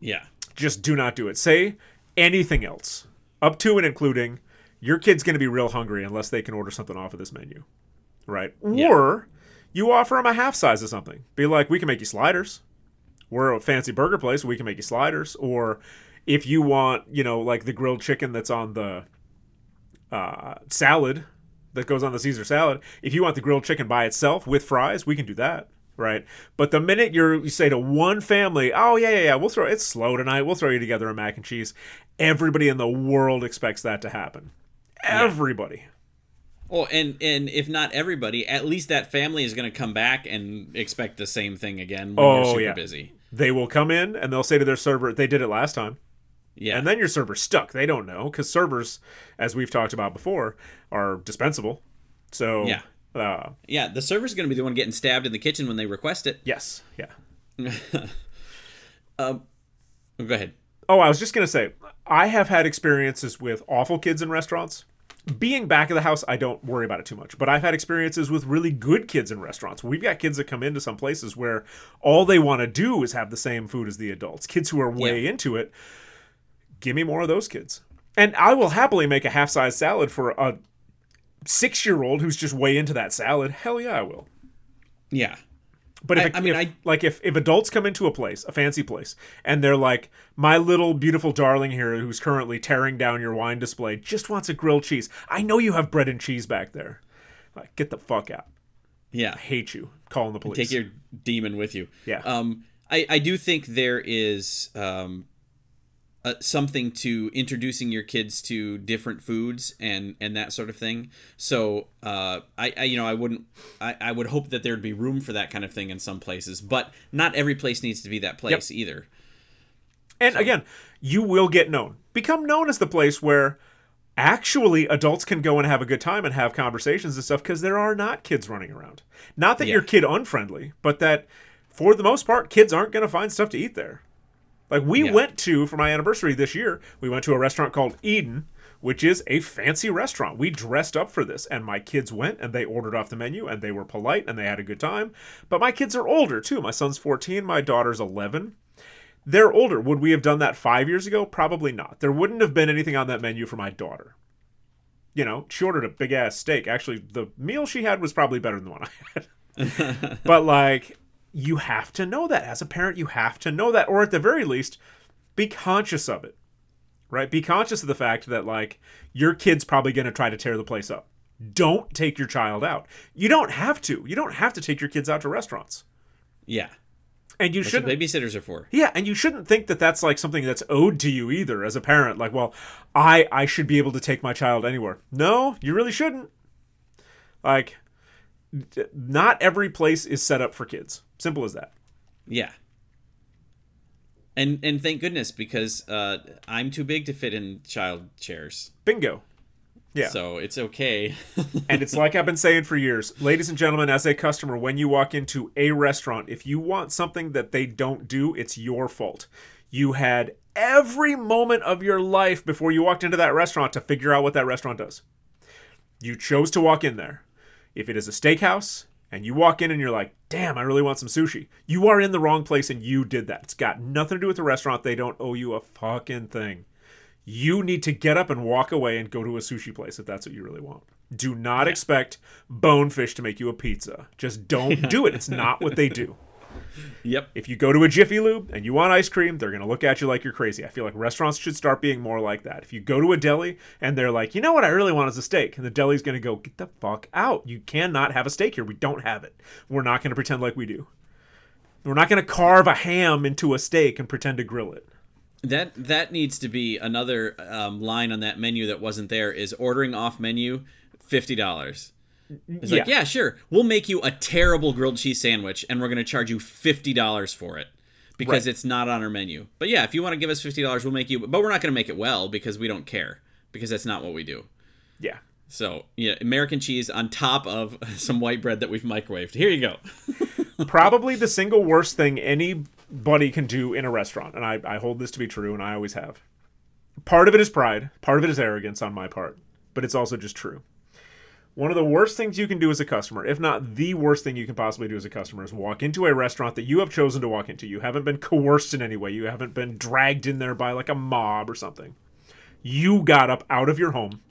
Yeah. just do not do it. Say anything else, up to and including your kid's going to be real hungry unless they can order something off of this menu, right? Or you offer them a half size of something. Be like, we can make you sliders. We're a fancy burger place. We can make you sliders. Or if you want, you know, like the grilled chicken that's on the uh, salad that goes on the Caesar salad. If you want the grilled chicken by itself with fries, we can do that, right? But the minute you're you say to one family, "Oh yeah, yeah, yeah, we'll throw it's slow tonight. We'll throw you together a mac and cheese," everybody in the world expects that to happen. Everybody. Oh, and and if not everybody, at least that family is going to come back and expect the same thing again when Oh, you're super yeah. busy. They will come in and they'll say to their server, "They did it last time." Yeah. And then your server's stuck. They don't know because servers, as we've talked about before, are dispensable. So Yeah. uh, yeah, the server's going to be the one getting stabbed in the kitchen when they request it. yes, yeah. Oh, [laughs] go ahead. Oh, I was just gonna say, I have had experiences with awful kids in restaurants. Being back of the house, I don't worry about it too much. But I've had experiences with really good kids in restaurants. We've got kids that come into some places where all they want to do is have the same food as the adults. Kids who are way Yeah. into it. Give me more of those kids. And I will happily make a half size salad for a six year old who's just way into that salad. Hell yeah, I will. Yeah. But if, I- I mean, if- I- like if, if adults come into a place, a fancy place, and they're like, my little beautiful darling here, who's currently tearing down your wine display, just wants a grilled cheese. I know you have bread and cheese back there. Like, get the fuck out. Yeah. I hate you. Calling the police. Take your demon with you. Yeah. Um, I, I do think there is um, uh, something to introducing your kids to different foods and and that sort of thing. So uh, I, I you know I wouldn't I, I would hope that there'd be room for that kind of thing in some places, but not every place needs to be that place either. And again, you will get known. Become known as the place where actually adults can go and have a good time and have conversations and stuff because there are not kids running around. Not that Yeah. you're kid unfriendly, but that for the most part, kids aren't going to find stuff to eat there. Like we Yeah. went to for my anniversary this year, we went to a restaurant called Eden, which is a fancy restaurant. We dressed up for this, and my kids went and they ordered off the menu and they were polite and they had a good time. But my kids are older too. My son's 14, my daughter's 11. They're older. Would we have done that five years ago? Probably not. There wouldn't have been anything on that menu for my daughter. You know, she ordered a big ass steak. Actually, the meal she had was probably better than the one I had. [laughs] but like, you have to know that as a parent. You have to know that, or at the very least, be conscious of it. Right? Be conscious of the fact that like your kid's probably going to try to tear the place up. Don't take your child out. You don't have to. You don't have to take your kids out to restaurants. Yeah. And you shouldn't. babysitters are for. Yeah, and you shouldn't think that that's like something that's owed to you either as a parent. Like, well, I I should be able to take my child anywhere. No, you really shouldn't. Like, not every place is set up for kids. Simple as that. Yeah. And and thank goodness because uh, I'm too big to fit in child chairs. Bingo. Yeah. So it's okay. [laughs] and it's like I've been saying for years, ladies and gentlemen, as a customer, when you walk into a restaurant, if you want something that they don't do, it's your fault. You had every moment of your life before you walked into that restaurant to figure out what that restaurant does. You chose to walk in there. If it is a steakhouse and you walk in and you're like, damn, I really want some sushi, you are in the wrong place and you did that. It's got nothing to do with the restaurant. They don't owe you a fucking thing. You need to get up and walk away and go to a sushi place if that's what you really want. Do not expect bonefish to make you a pizza. Just don't [laughs] do it. It's not what they do. Yep. If you go to a Jiffy Lube and you want ice cream, they're going to look at you like you're crazy. I feel like restaurants should start being more like that. If you go to a deli and they're like, you know what I really want is a steak, and the deli's going to go, get the fuck out. You cannot have a steak here. We don't have it. We're not going to pretend like we do. We're not going to carve a ham into a steak and pretend to grill it. That that needs to be another um, line on that menu that wasn't there. Is ordering off menu fifty dollars. It's like, Yeah. yeah, sure. We'll make you a terrible grilled cheese sandwich, and we're going to charge you fifty dollars for it because Right. it's not on our menu. But yeah, if you want to give us fifty dollars, we'll make you. But we're not going to make it well because we don't care because that's not what we do. Yeah. So yeah, American cheese on top of [laughs] some white bread that we've microwaved. Here you go. [laughs] Probably the single worst thing anybody can do in a restaurant, and I, I hold this to be true, and I always have. Part of it is pride, part of it is arrogance on my part, but it's also just true. One of the worst things you can do as a customer, if not the worst thing you can possibly do as a customer, is walk into a restaurant that you have chosen to walk into. You haven't been coerced in any way, you haven't been dragged in there by like a mob or something. You got up out of your home,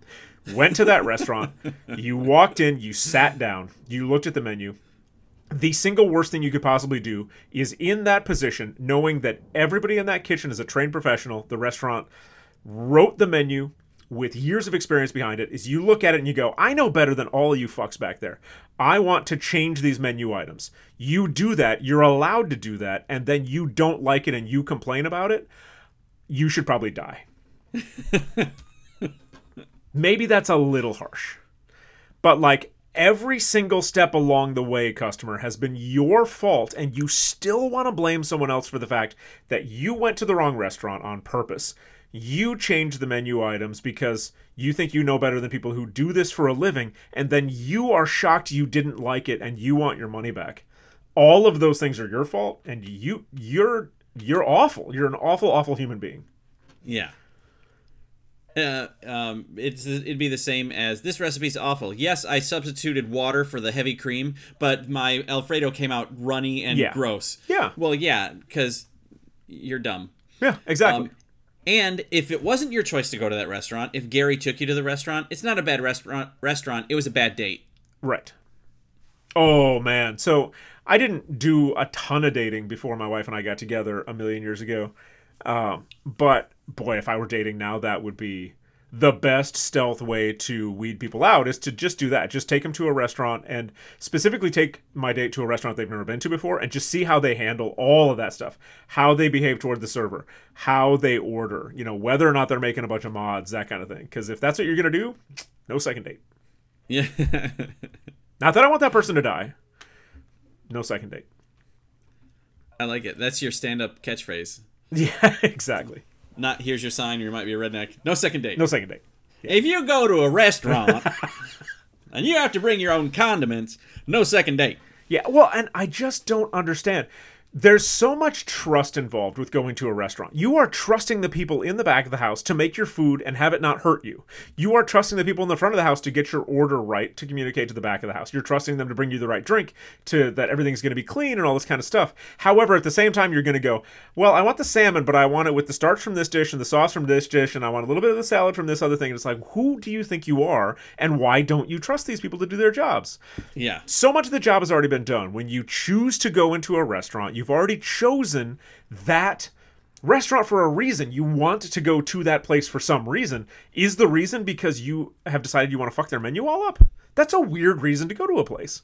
went to that restaurant, [laughs] you walked in, you sat down, you looked at the menu, the single worst thing you could possibly do is in that position, knowing that everybody in that kitchen is a trained professional, the restaurant wrote the menu with years of experience behind it, is you look at it and you go, I know better than all you fucks back there. I want to change these menu items. You do that, you're allowed to do that, and then you don't like it and you complain about it, you should probably die. [laughs] Maybe that's a little harsh. But like every single step along the way, customer, has been your fault, and you still want to blame someone else for the fact that you went to the wrong restaurant on purpose. You change the menu items because you think you know better than people who do this for a living, and then you are shocked you didn't like it and you want your money back. All of those things are your fault, and you you're you're awful. You're an awful, awful human being. Yeah. Uh, um, it's it'd be the same as this recipe's awful. Yes, I substituted water for the heavy cream, but my Alfredo came out runny and Yeah. gross. Yeah. Well, yeah, because you're dumb. Yeah, exactly. Um, and if it wasn't your choice to go to that restaurant, if Gary took you to the restaurant, it's not a bad restaurant. Restaurant. It was a bad date. Right. Oh man. So I didn't do a ton of dating before my wife and I got together a million years ago. Um, but boy, if I were dating now, that would be the best stealth way to weed people out is to just do that. Just take them to a restaurant and specifically take my date to a restaurant they've never been to before and just see how they handle all of that stuff. How they behave toward the server, how they order, you know, whether or not they're making a bunch of mods, that kind of thing. Because if that's what you're going to do, no second date. Yeah. [laughs] Not that I want that person to die. No second date. I like it. That's your stand-up catchphrase. [laughs] Yeah, exactly. Not here's your sign. You might be a redneck. No second date. No second date. If you go to a restaurant [laughs] and you have to bring your own condiments, no second date. Yeah, well, and I just don't understand. There's so much trust involved with going to a restaurant. You are trusting the people in the back of the house to make your food and have it not hurt you. You are trusting the people in the front of the house to get your order right to communicate to the back of the house. You're trusting them to bring you the right drink, to that everything's going to be clean and all this kind of stuff. However, at the same time, you're going to go, well, I want the salmon, but I want it with the starch from this dish and the sauce from this dish, and I want a little bit of the salad from this other thing. And it's like, who do you think you are, and why don't you trust these people to do their jobs? Yeah. so much of the job has already been done. When you choose to go into a restaurant, you've already chosen that restaurant for a reason. You want to go to that place for some reason. Is the reason because you have decided you want to fuck their menu all up? That's a weird reason to go to a place.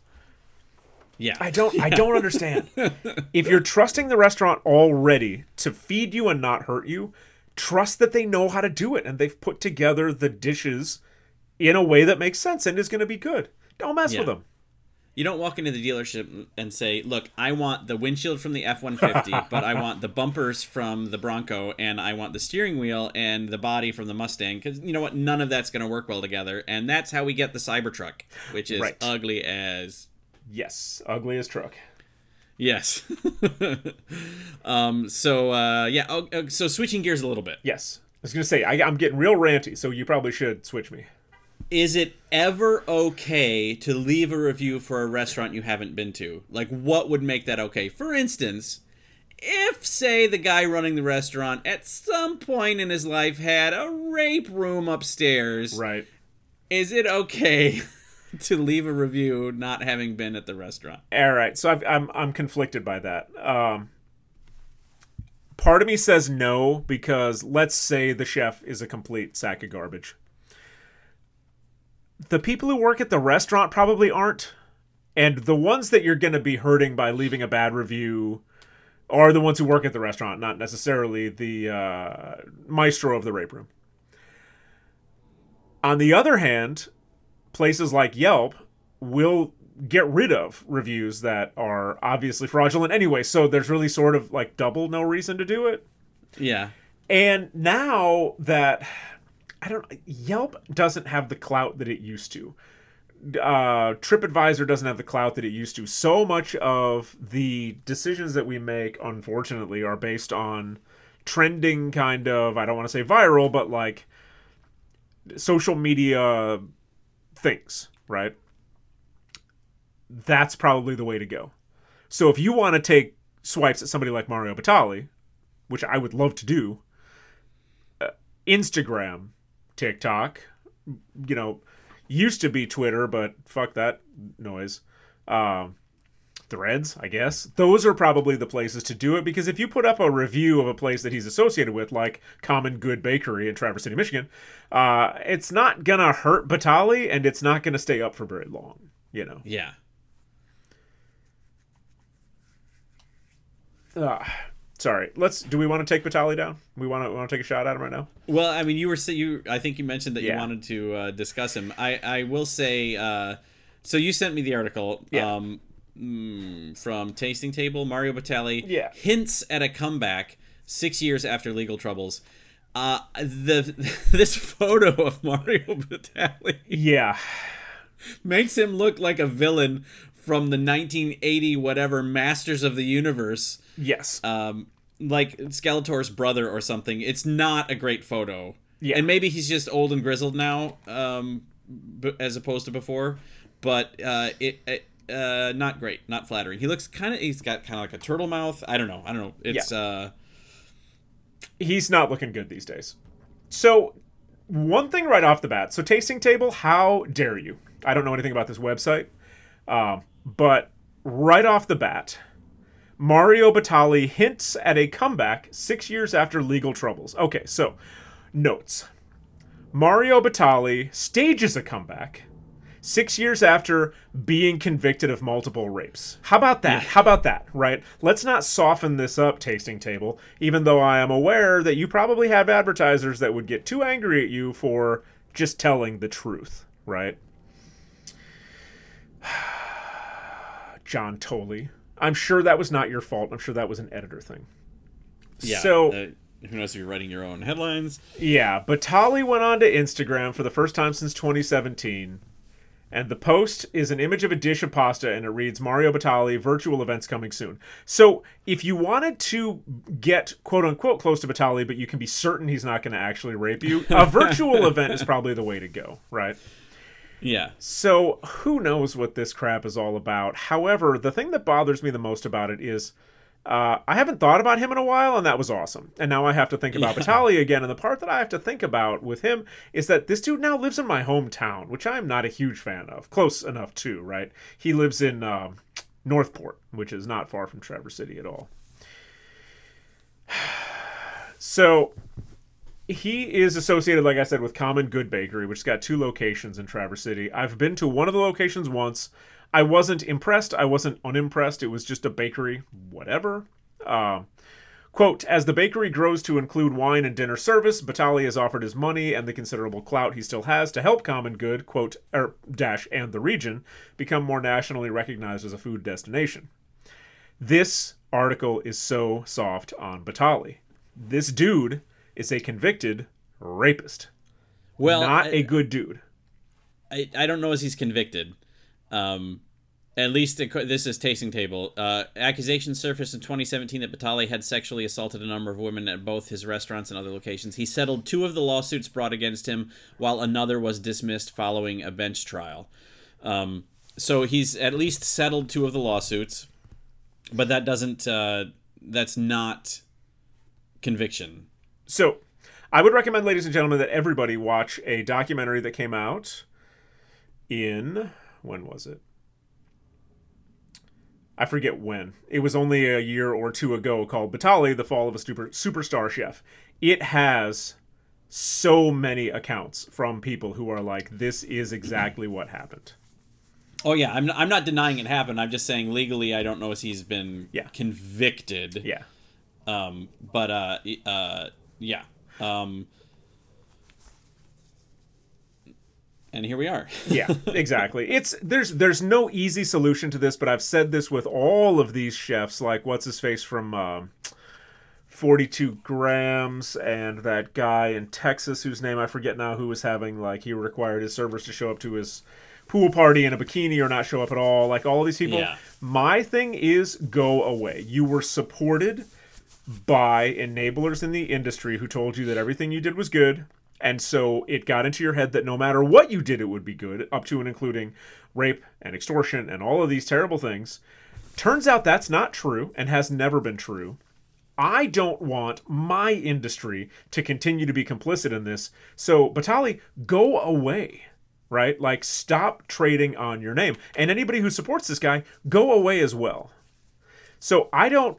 Yeah. I don't I [laughs] don't understand. if you're trusting the restaurant already to feed you and not hurt you, trust that they know how to do it and they've put together the dishes in a way that makes sense and is going to be good. Don't mess Yeah. with them. You don't walk into the dealership and say, "Look, I want the windshield from the F150, [laughs] but I want the bumpers from the Bronco, and I want the steering wheel and the body from the Mustang." Because you know what? None of that's going to work well together, and that's how we get the Cybertruck, which is Right. ugly as Yes, ugly as truck. yes. [laughs] um. So uh, yeah. Oh, uh, so switching gears a little bit. Yes. I was going to say, I, I'm getting real ranty, so you probably should switch me. Is it ever okay to leave a review for a restaurant you haven't been to? Like, what would make that okay? For instance, if, say, the guy running the restaurant at some point in his life had a rape room upstairs, Right. is it okay [laughs] to leave a review not having been at the restaurant? All right. So I've, I'm I'm conflicted by that. Um, part of me says no because let's say the chef is a complete sack of garbage. The people who work at the restaurant probably aren't, and the ones that you're going to be hurting by leaving a bad review are the ones who work at the restaurant, not necessarily the uh, maestro of the rape room. On the other hand, places like Yelp will get rid of reviews that are obviously fraudulent anyway. So there's really sort of like double no reason to do it. Yeah. And now that I don't Yelp doesn't have the clout that it used to. Uh, TripAdvisor doesn't have the clout that it used to. So much of the decisions that we make, unfortunately, are based on trending kind of, I don't want to say viral, but like social media things, right? That's probably the way to go. So if you want to take swipes at somebody like Mario Batali, which I would love to do, uh, Instagram, TikTok, you know, used to be Twitter, but fuck that noise. Um, threads, I guess. Those are probably the places to do it because if you put up a review of a place that he's associated with, like Common Good Bakery in Traverse City, Michigan, uh, it's not gonna hurt Batali and it's not gonna stay up for very long. You know. Yeah. Uh, sorry. Let's. Do we want to take Batali down? We want to we want to take a shot at him right now. Well, I mean, you were you. I think you mentioned that you wanted to uh, discuss him. I I will say. Uh, so you sent me the article. Yeah. Um, mm, from Tasting Table, Mario Batali. Yeah. Hints at a comeback six years after legal troubles. Uh, the [laughs] this photo of Mario Batali Yeah. makes him look like a villain from the 1980 whatever Masters of the Universe Yes. um, like Skeletor's brother or something. It's not a great photo. Yeah. And maybe he's just old and grizzled now, um, b- as opposed to before. But uh, it, it uh, not great, not flattering. He looks kind of. He's got kind of like a turtle mouth. I don't know. I don't know. It's uh, he's not looking good these days. So, one thing right off the bat. So, Tasting Table, how dare you? I don't know anything about this website, um, but right off the bat, Mario Batali hints at a comeback six years after legal troubles. Okay, so notes. Mario Batali stages a comeback six years after being convicted of multiple rapes. How about that? How about that, right? Let's not soften this up, Tasting Table, even though I am aware that you probably have advertisers that would get too angry at you for just telling the truth, right? [sighs] John Tolley. I'm sure that was not your fault. I'm sure that was an editor thing. yeah. So, uh, who knows if you're writing your own headlines? Yeah, Batali went on to Instagram for the first time since 2017 And the post is an image of a dish of pasta, and it reads Mario Batali, virtual events coming soon. So if you wanted to get quote unquote close to Batali, but you can be certain he's not going to actually rape you, a [laughs] virtual event is probably the way to go, right? Yeah. So who knows what this crap is all about? However, the thing that bothers me the most about it is uh, I haven't thought about him in a while, and that was awesome. And now I have to think about Yeah. Batali again. And the part that I have to think about with him is that this dude now lives in my hometown, which I'm not a huge fan of. Close enough to right. He lives in um, Northport, which is not far from Traverse City at all. [sighs] So he is associated, like I said, with Common Good Bakery, which's got two locations in Traverse City. I've been to one of the locations once. I wasn't impressed. I wasn't unimpressed. It was just a bakery, whatever. Uh, quote, as the bakery grows to include wine and dinner service, Batali has offered his money and the considerable clout he still has to help Common Good, quote, er, dash, and the region become more nationally recognized as a food destination. This article is so soft on Batali. This dude is a convicted rapist, Well, not I, a good dude. I, I don't know as he's convicted. Um, at least this is tasting table. Uh, accusations surfaced in 2017 that Batali had sexually assaulted a number of women at both his restaurants and other locations. He settled two of the lawsuits brought against him, while another was dismissed following a bench trial. Um, so he's at least settled two of the lawsuits, but that doesn't. Uh, that's not conviction. So, I would recommend, ladies and gentlemen, that everybody watch a documentary that came out in when was it? I forget when. It was only a year or two ago called Batali, The Fall of a Super, Superstar Chef. It has so many accounts from people who are like, this is exactly what happened. Oh yeah, I'm I'm not denying it happened. I'm just saying legally, I don't know if he's been Yeah. convicted. Yeah. Um, but uh, uh, yeah. Um, and here we are. [laughs] yeah exactly it's there's there's no easy solution to this but i've said this with all of these chefs like what's his face from um 42 grams and that guy in texas whose name i forget now who was having like he required his servers to show up to his pool party in a bikini or not show up at all like all these people Yeah. my thing is go away you were supported by enablers in the industry who told you that everything you did was good. And so it got into your head that no matter what you did, it would be good, up to and including rape and extortion and all of these terrible things. Turns out that's not true and has never been true. I don't want my industry to continue to be complicit in this. So, Batali, go away, right? Like, stop trading on your name. And anybody who supports this guy, go away as well. So, I don't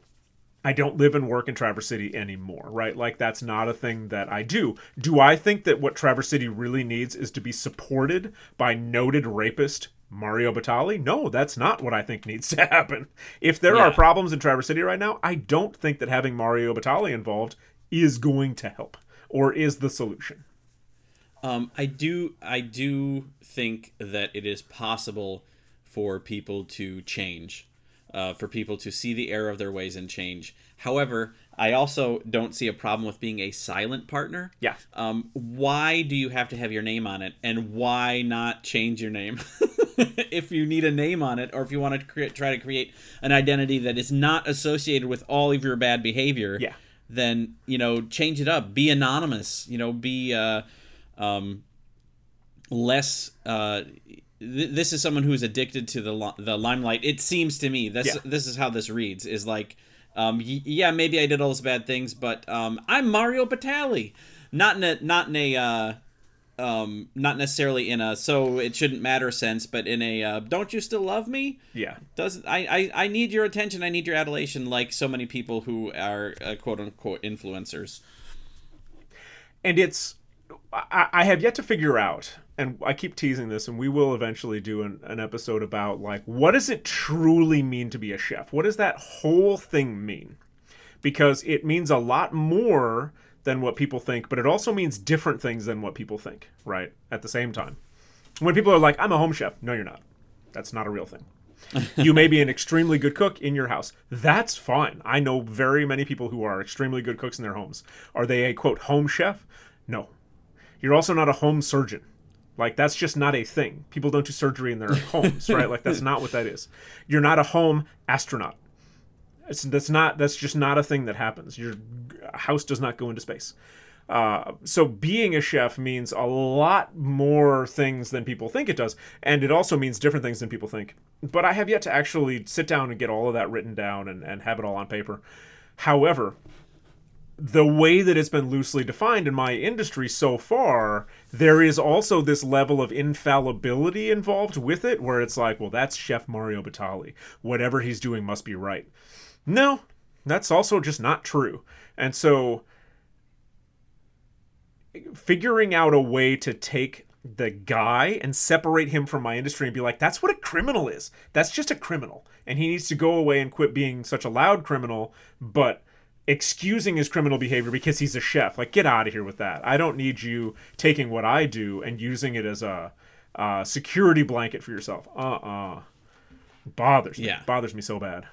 I don't live and work in Traverse City anymore, right? Like that's not a thing that I do. Do I think that what Traverse City really needs is to be supported by noted rapist Mario Batali? No, that's not what I think needs [laughs] to happen. If there are problems in Traverse City right now, I don't think that having Mario Batali involved is going to help or is the solution. Um, I do I do think that it is possible for people to change, uh, for people to see the error of their ways and change. However, I also don't see a problem with being a silent partner. Yeah. Um, why do you have to have your name on it, and why not change your name [laughs] if you need a name on it, or if you want to cre- try to create an identity that is not associated with all of your bad behavior? Yeah. Then you know, change it up. Be anonymous. You know, be. Uh, um, less uh th- this is someone who's addicted to the li- the limelight. It seems to me this Yeah. this is how this reads is like um y- yeah maybe i did all those bad things but um i'm mario batali. Not in a not in a uh um not necessarily in a so it shouldn't matter sense but in a uh, don't you still love me? Yeah. does I, I i need your attention. I need your adulation like so many people who are uh, quote unquote influencers. And it's I, I have yet to figure out and i keep teasing this and we will eventually do an, an episode about like what does it truly mean to be a chef what does that whole thing mean because it means a lot more than what people think but it also means different things than what people think right at the same time when people are like i'm a home chef no you're not that's not a real thing [laughs] you may be an extremely good cook in your house. That's fine. I know very many people who are extremely good cooks in their homes. Are they a quote home chef? No. You're also not a home surgeon. Like that's just not a thing. People don't do surgery in their [laughs] homes, right? Like that's not what that is. You're not a home astronaut. It's, that's not. That's just not a thing that happens. Your house does not go into space. Uh, so being a chef means a lot more things than people think it does, and it also means different things than people think. But I have yet to actually sit down and get all of that written down and, and have it all on paper. However, the way that it's been loosely defined in my industry so far, there is also this level of infallibility involved with it, where it's like, well, that's Chef Mario Batali. Whatever he's doing must be right. No, that's also just not true. And so figuring out a way to take the guy and separate him from my industry and be like, that's what a criminal is. That's just a criminal. And he needs to go away and quit being such a loud criminal, but excusing his criminal behavior because he's a chef. Like, get out of here with that. I don't need you taking what I do and using it as a, security blanket for yourself. Uh uh-uh. uh Bothers me. Yeah. Bothers me so bad.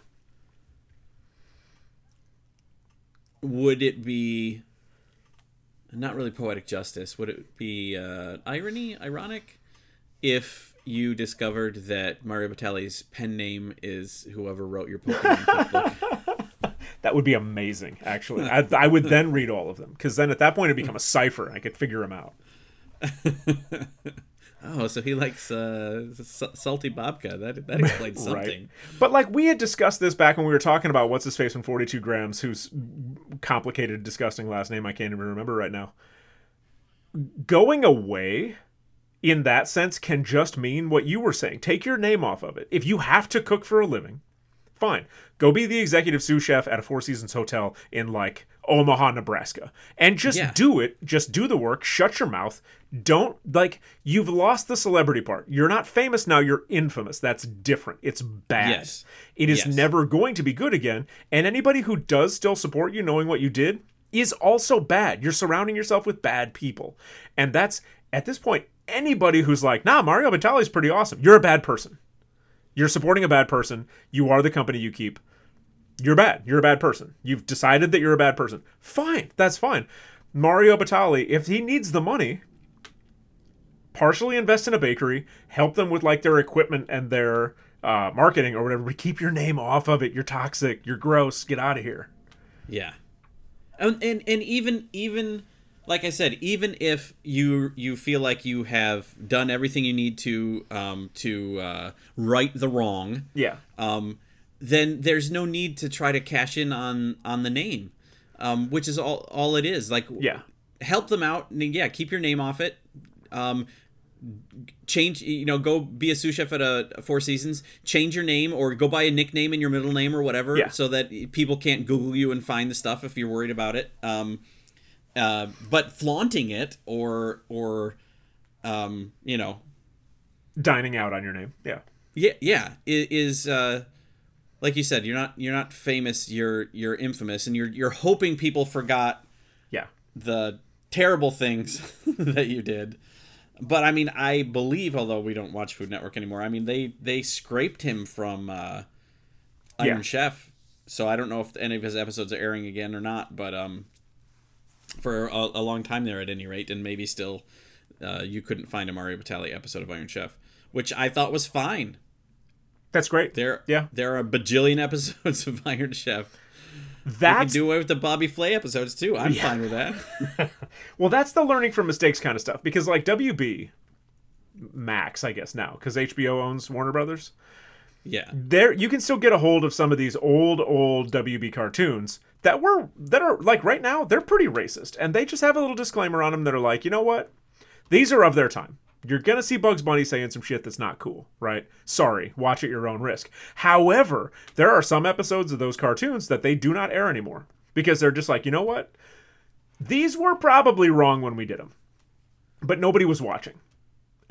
Would it be not really poetic justice. Would it be uh, irony, ironic, if you discovered that Mario Batali's pen name is whoever wrote your Pokemon cookbook? [laughs] that would be amazing. Actually, [laughs] I, I would then read all of them because then at that point it'd become a cipher. I could figure them out. [laughs] Oh, so he likes uh, salty babka. That that explains [laughs] something. right. But like we had discussed this back when we were talking about what's his face from Forty Two Grams, whose complicated, disgusting last name I can't even remember right now. Going away in that sense can just mean what you were saying. Take your name off of it. If you have to cook for a living, fine. Go be the executive sous chef at a Four Seasons hotel in like Omaha, Nebraska. And just yeah. do it. Just do the work. Shut your mouth. Don't like you've lost the celebrity part. You're not famous now, you're infamous. That's different. It's bad. Yes. It is yes. never going to be good again. And anybody who does still support you knowing what you did is also bad. You're surrounding yourself with bad people. And that's at this point anybody who's like, "Nah, Mario Batali's pretty awesome." You're a bad person. You're supporting a bad person. You are the company you keep you're bad. You're a bad person. You've decided that you're a bad person. Fine. That's fine. Mario Batali, if he needs the money, partially invest in a bakery, help them with like their equipment and their uh, marketing or whatever, but keep your name off of it. You're toxic. You're gross. Get out of here. Yeah. And, and and even even like I said, even if you you feel like you have done everything you need to um, to uh, right the wrong, yeah, um, then there's no need to try to cash in on on the name, um, which is all all it is. Like, yeah, help them out. And Yeah, keep your name off it. Um, change you know go be a sous chef at a, a, four seasons change your name or go buy a nickname in your middle name or whatever yeah. so that people can't google you and find the stuff if you're worried about it um, uh, but flaunting it or or um, you know dining out on your name yeah yeah yeah is uh like you said, you're not you're not famous. You're you're infamous, and you're you're hoping people forgot. Yeah. The terrible things [laughs] that you did. But I mean, I believe, although we don't watch Food Network anymore, I mean they they scraped him from uh, Iron yeah. Chef. So I don't know if any of his episodes are airing again or not. But um, for a, a long time there, at any rate, and maybe still, uh, you couldn't find a Mario Batali episode of Iron Chef, which I thought was fine. That's great. There, yeah, there are a bajillion [laughs] episodes of Iron Chef. That's do away with the Bobby Flay episodes too. I'm yeah. fine with that. [laughs] well, that's the learning from mistakes kind of stuff because like WB Max, I guess now because HBO owns Warner Brothers. Yeah, there you can still get a hold of some of these old old WB cartoons that were that are like right now they're pretty racist and they just have a little disclaimer on them that are like you know what these are of their time you're gonna see Bugs Bunny saying some shit that's not cool, right? Sorry, watch at your own risk. However, there are some episodes of those cartoons that they do not air anymore because they're just like, you know what? These were probably wrong when we did them, but nobody was watching.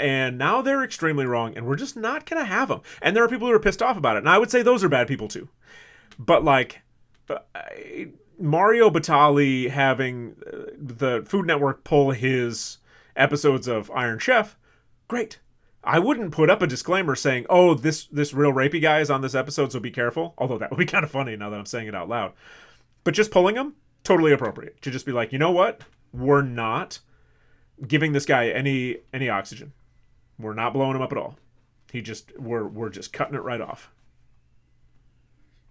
And now they're extremely wrong, and we're just not gonna have them. And there are people who are pissed off about it, and I would say those are bad people too. But like, Mario Batali having uh, the Food Network pull his episodes of Iron Chef great. I wouldn't put up a disclaimer saying, "Oh, this this real rapey guy is on this episode, so be careful." Although that would be [laughs] kind of funny now that I'm saying it out loud. But just pulling him, totally appropriate. To just be like, you know what, we're not giving this guy any any oxygen. We're not blowing him up at all. He just we're we're just cutting it right off.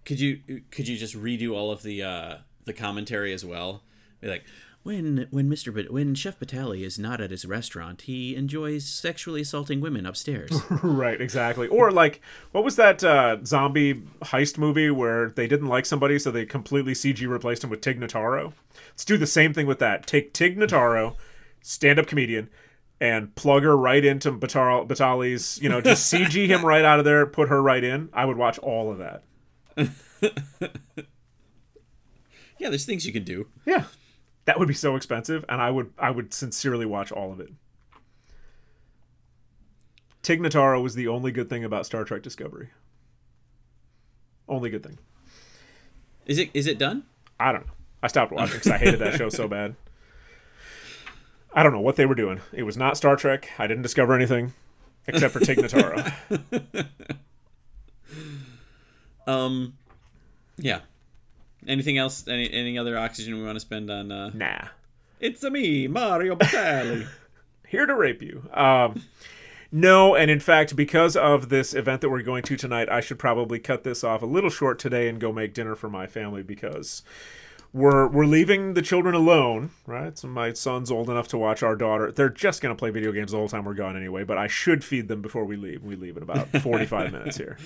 Could you could you just redo all of the uh, the commentary as well? Be like, when when Mr. Bat- when Chef Batali is not at his restaurant, he enjoys sexually assaulting women upstairs. [laughs] right, exactly. Or like, what was that uh, zombie heist movie where they didn't like somebody, so they completely CG replaced him with Tig Notaro? Let's do the same thing with that. Take Tig Notaro, stand-up comedian, and plug her right into Batal- Batali's. You know, just [laughs] CG him right out of there, put her right in. I would watch all of that. [laughs] yeah, there's things you can do. Yeah, that would be so expensive, and I would I would sincerely watch all of it. Tig Notaro was the only good thing about Star Trek Discovery. Only good thing. Is it is it done? I don't know. I stopped watching because I hated that show so [laughs] bad. I don't know what they were doing. It was not Star Trek. I didn't discover anything except for Tig [laughs] Notaro. um, yeah. Anything else? Any any other oxygen we want to spend on? Uh... nah. It's a me, Mario Batali. [laughs] Here to rape you. Um, no, and in fact, because of this event that we're going to tonight, I should probably cut this off a little short today and go make dinner for my family because we're we're leaving the children alone, right? So my son's old enough to watch our daughter. They're just gonna play video games the whole time we're gone anyway. But I should feed them before we leave. We leave in about [laughs] forty-five minutes here.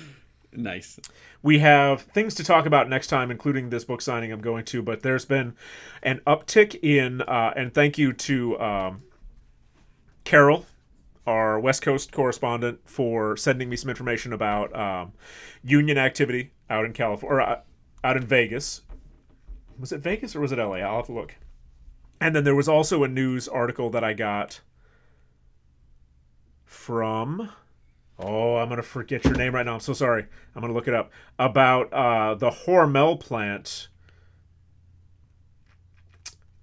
Nice. We have things to talk about next time, including this book signing I'm going to. But there's been an uptick in, uh, and thank you to um, Carol, our West Coast correspondent, for sending me some information about um, union activity out in California, or uh, out in Vegas. Was it Vegas or was it LA? I'll have to look. And then there was also a news article that I got from Oh, I'm gonna forget your name right now. I'm so sorry. I'm gonna look it up about uh, the Hormel plant.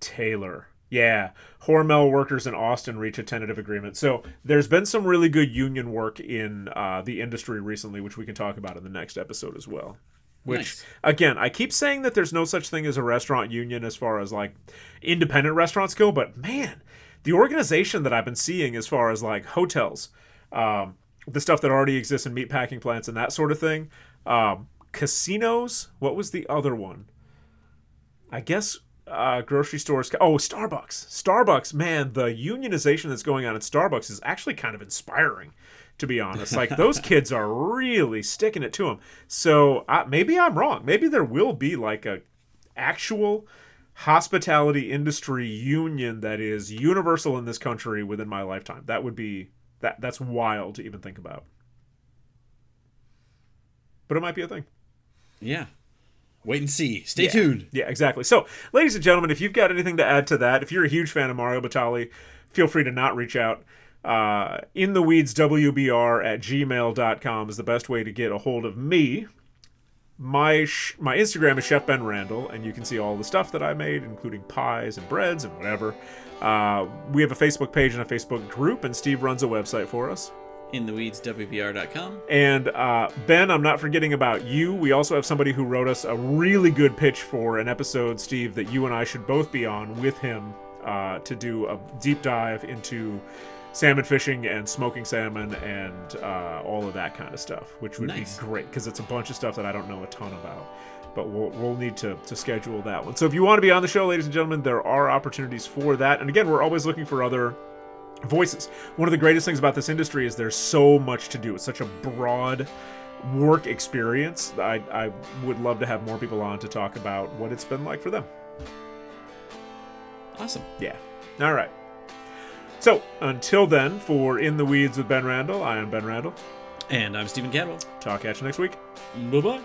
Taylor, yeah, Hormel workers in Austin reach a tentative agreement. So there's been some really good union work in uh, the industry recently, which we can talk about in the next episode as well. Which Nice. again, I keep saying that there's no such thing as a restaurant union as far as like independent restaurants go, but man, the organization that I've been seeing as far as like hotels, um, the stuff that already exists in meatpacking plants and that sort of thing, um, casinos. What was the other one? I guess uh, grocery stores. Oh, Starbucks. Starbucks, man, the unionization that's going on at Starbucks is actually kind of inspiring, to be honest. Like those kids are really sticking it to them. So maybe I'm wrong. Maybe there will be like a actual hospitality industry union that is universal in this country within my lifetime. That would be that. That's wild to even think about. But it might be a thing. Yeah. Wait and see. Stay Yeah. tuned. Yeah, exactly. So, ladies and gentlemen, if you've got anything to add to that, if you're a huge fan of Mario Batali, feel free to not reach out. Uh, in the weeds wbr at gmail.com is the best way to get a hold of me. My sh- my Instagram is Chef Ben Randall, and you can see all the stuff that I made, including pies and breads and whatever. Uh, we have a Facebook page and a Facebook group, and Steve runs a website for us. In the weeds, WBR.com. And uh, Ben, I'm not forgetting about you. We also have somebody who wrote us a really good pitch for an episode, Steve, that you and I should both be on with him uh, to do a deep dive into salmon fishing and smoking salmon and uh, all of that kind of stuff, which would Nice. be great because it's a bunch of stuff that I don't know a ton about. But we'll, we'll need to, to schedule that one. So if you want to be on the show, ladies and gentlemen, there are opportunities for that. And again, we're always looking for other voices. One of the greatest things about this industry is there's so much to do. It's such a broad work experience. I, I would love to have more people on to talk about what it's been like for them. Awesome. Yeah. All right. So until then, for In the Weeds with Ben Randall, I am Ben Randall. And I'm Stephen Cadwell. Talk at you next week. Bye bye.